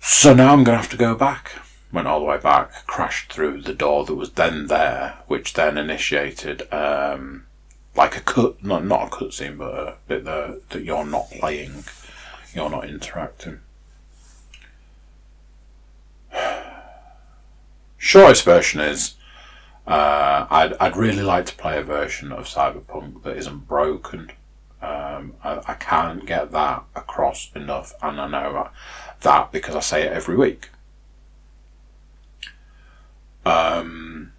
So now I'm going to have to go back went all the way back, crashed through the door that was then there, which then initiated um, like a cut, not not a cutscene, but a bit that that you're not playing, you're not interacting. Shortest version is uh, I'd I'd really like to play a version of Cyberpunk that isn't broken. Um, I, I can't get that across enough, and I know that because I say it every week. Um,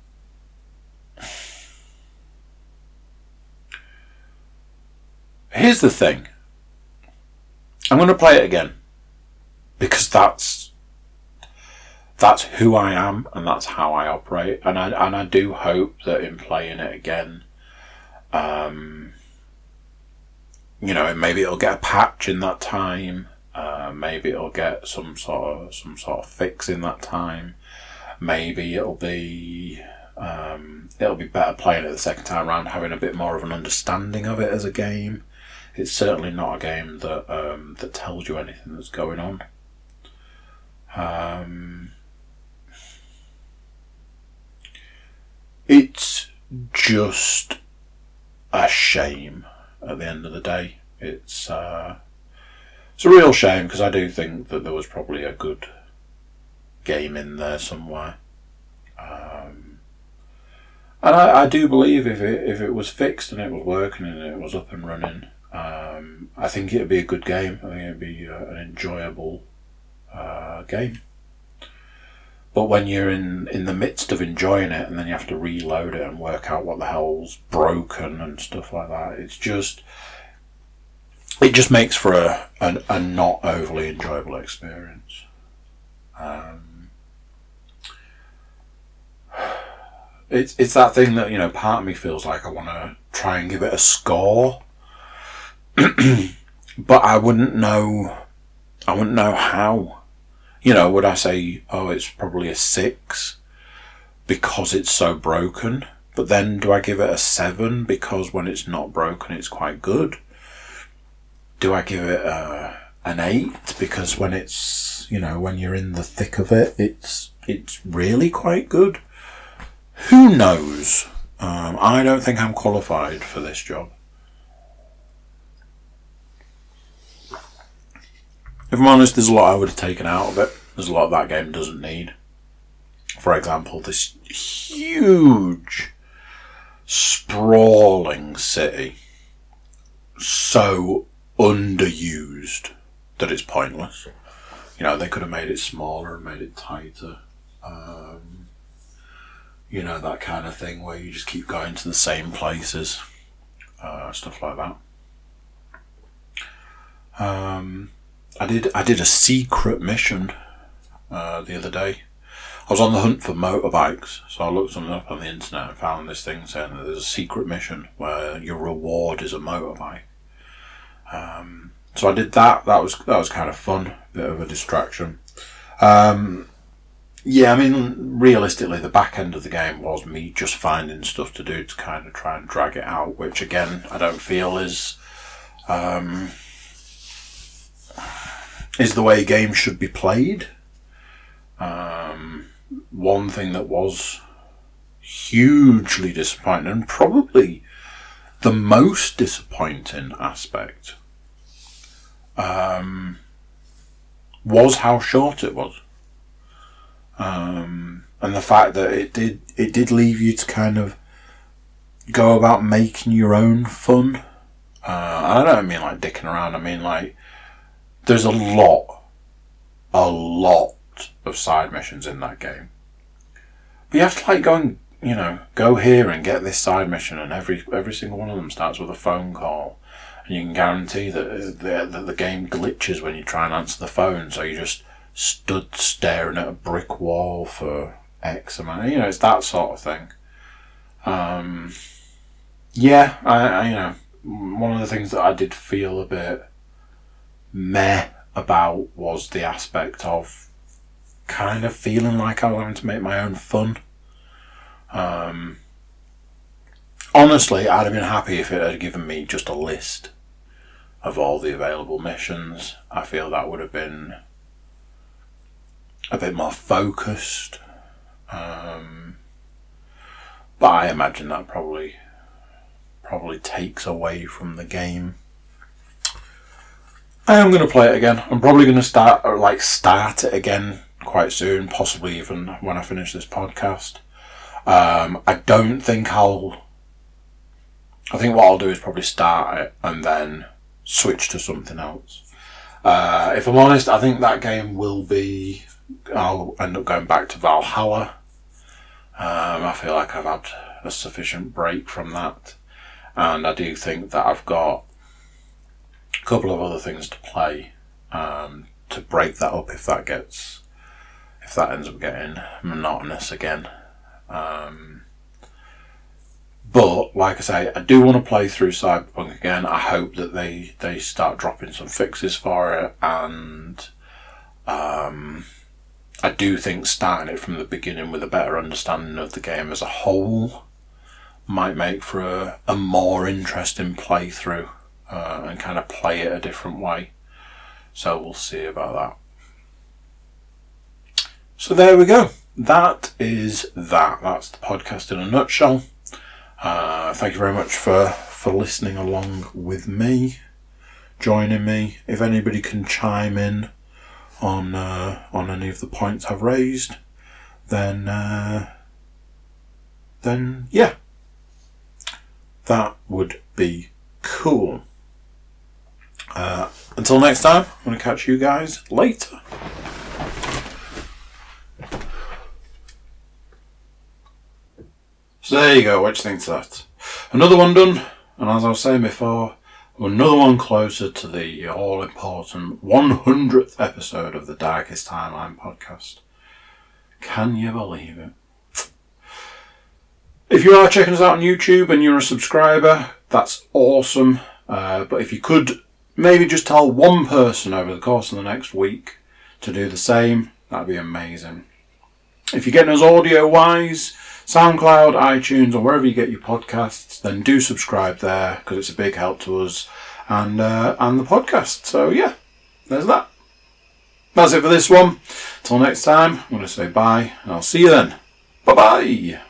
here's the thing. I'm going to play it again because that's that's who I am and that's how I operate, and I and I do hope that in playing it again, um, you know, maybe it'll get a patch in that time. Uh, maybe it'll get some sort of some sort of fix in that time maybe it'll be um, it'll be better playing it the second time around, having a bit more of an understanding of it as a game. It's certainly not a game that um, that tells you anything that's going on. Um, it's just a shame at the end of the day. It's uh, it's a real shame because I do think that there was probably a good game in there somewhere. Um, and I, I, do believe if it if it was fixed and it was working and it was up and running, um, I think it'd be a good game. I think it'd be uh, an enjoyable uh, game. But when you're in, in the midst of enjoying it and then you have to reload it and work out what the hell's broken and stuff like that, it's just it just makes for a, a, a not overly enjoyable experience. Um, it's it's that thing that you know part of me feels like I want to try and give it a score, but I wouldn't know. I wouldn't know how. You know, would I say, oh, it's probably a six because it's so broken? But then do I give it a seven because when it's not broken, it's quite good? Do I give it a, an eight because when it's, you know, when you're in the thick of it, it's, it's really quite good? Who knows? Um, I don't think I'm qualified for this job. If I'm honest, there's a lot I would have taken out of it. There's a lot that game doesn't need. For example, this huge, sprawling city, so underused that it's pointless. You know, they could have made it smaller and made it tighter. Um, you know, that kind of thing where you just keep going to the same places, uh, stuff like that. Um, I did I did a secret mission uh, the other day. I was on the hunt for motorbikes, so I looked something up on the internet and found this thing saying that there's a secret mission where your reward is a motorbike. Um, so I did that. That was that was kind of fun, bit of a distraction. Um, yeah, I mean, realistically, the back end of the game was me just finding stuff to do to kind of try and drag it out, which again, I don't feel is um, is the way games should be played. Um, one thing that was hugely disappointing, and probably the most disappointing aspect, um, was how short it was um, and the fact that it did it did leave you to kind of go about making your own fun. Uh, I don't mean like dicking around. I mean like there's a lot, a lot of side missions in that game. But you have to like go and you know go here and get this side mission, and every every single one of them starts with a phone call, and you can guarantee that the, that the game glitches when you try and answer the phone. So you just stood staring at a brick wall for X amount. You know, it's that sort of thing. Um, yeah, I, I, you know, one of the things that I did feel a bit meh about was the aspect of kind of feeling like I was having to make my own fun. Um, honestly, I'd have been happy if it had given me just a list of all the available missions. I feel that would have been a bit more focused. Um, but I imagine that probably probably takes away from the game. I am going to play it again. I'm probably going to start or like start it again quite soon, possibly even when I finish this podcast. Um, I don't think I'll. I think what I'll do is probably start it and then switch to something else. Uh, if I'm honest, I think that game will be. I'll end up going back to Valhalla. Um, I feel like I've had a sufficient break from that, and I do think that I've got a couple of other things to play um, to break that up if that gets if that ends up getting monotonous again. Um, but like I say, I do want to play through Cyberpunk again. I hope that they they start dropping some fixes for it, and um, I do think starting it from the beginning with a better understanding of the game as a whole might make for a, a more interesting playthrough uh, and kind of play it a different way. So we'll see about that. So there we go. That is that. That's the podcast in a nutshell. Uh, thank you very much for, for listening along with me, joining me. If anybody can chime in on uh, on any of the points I've raised, then uh, then yeah, that would be cool. Uh, until next time, I'm going to catch you guys later. So there you go, what do you think of that? Another one done, and as I was saying before, another one closer to the all important 100th episode of the Darkest Timeline podcast. Can you believe it? If you are checking us out on YouTube and you're a subscriber, that's awesome. Uh, but if you could maybe just tell one person over the course of the next week to do the same, that'd be amazing. If you're getting us audio wise, SoundCloud, iTunes, or wherever you get your podcasts, then do subscribe there because it's a big help to us and uh, and the podcast. So yeah, there's that. That's it for this one. Till next time, I'm going to say bye, and I'll see you then. Bye bye.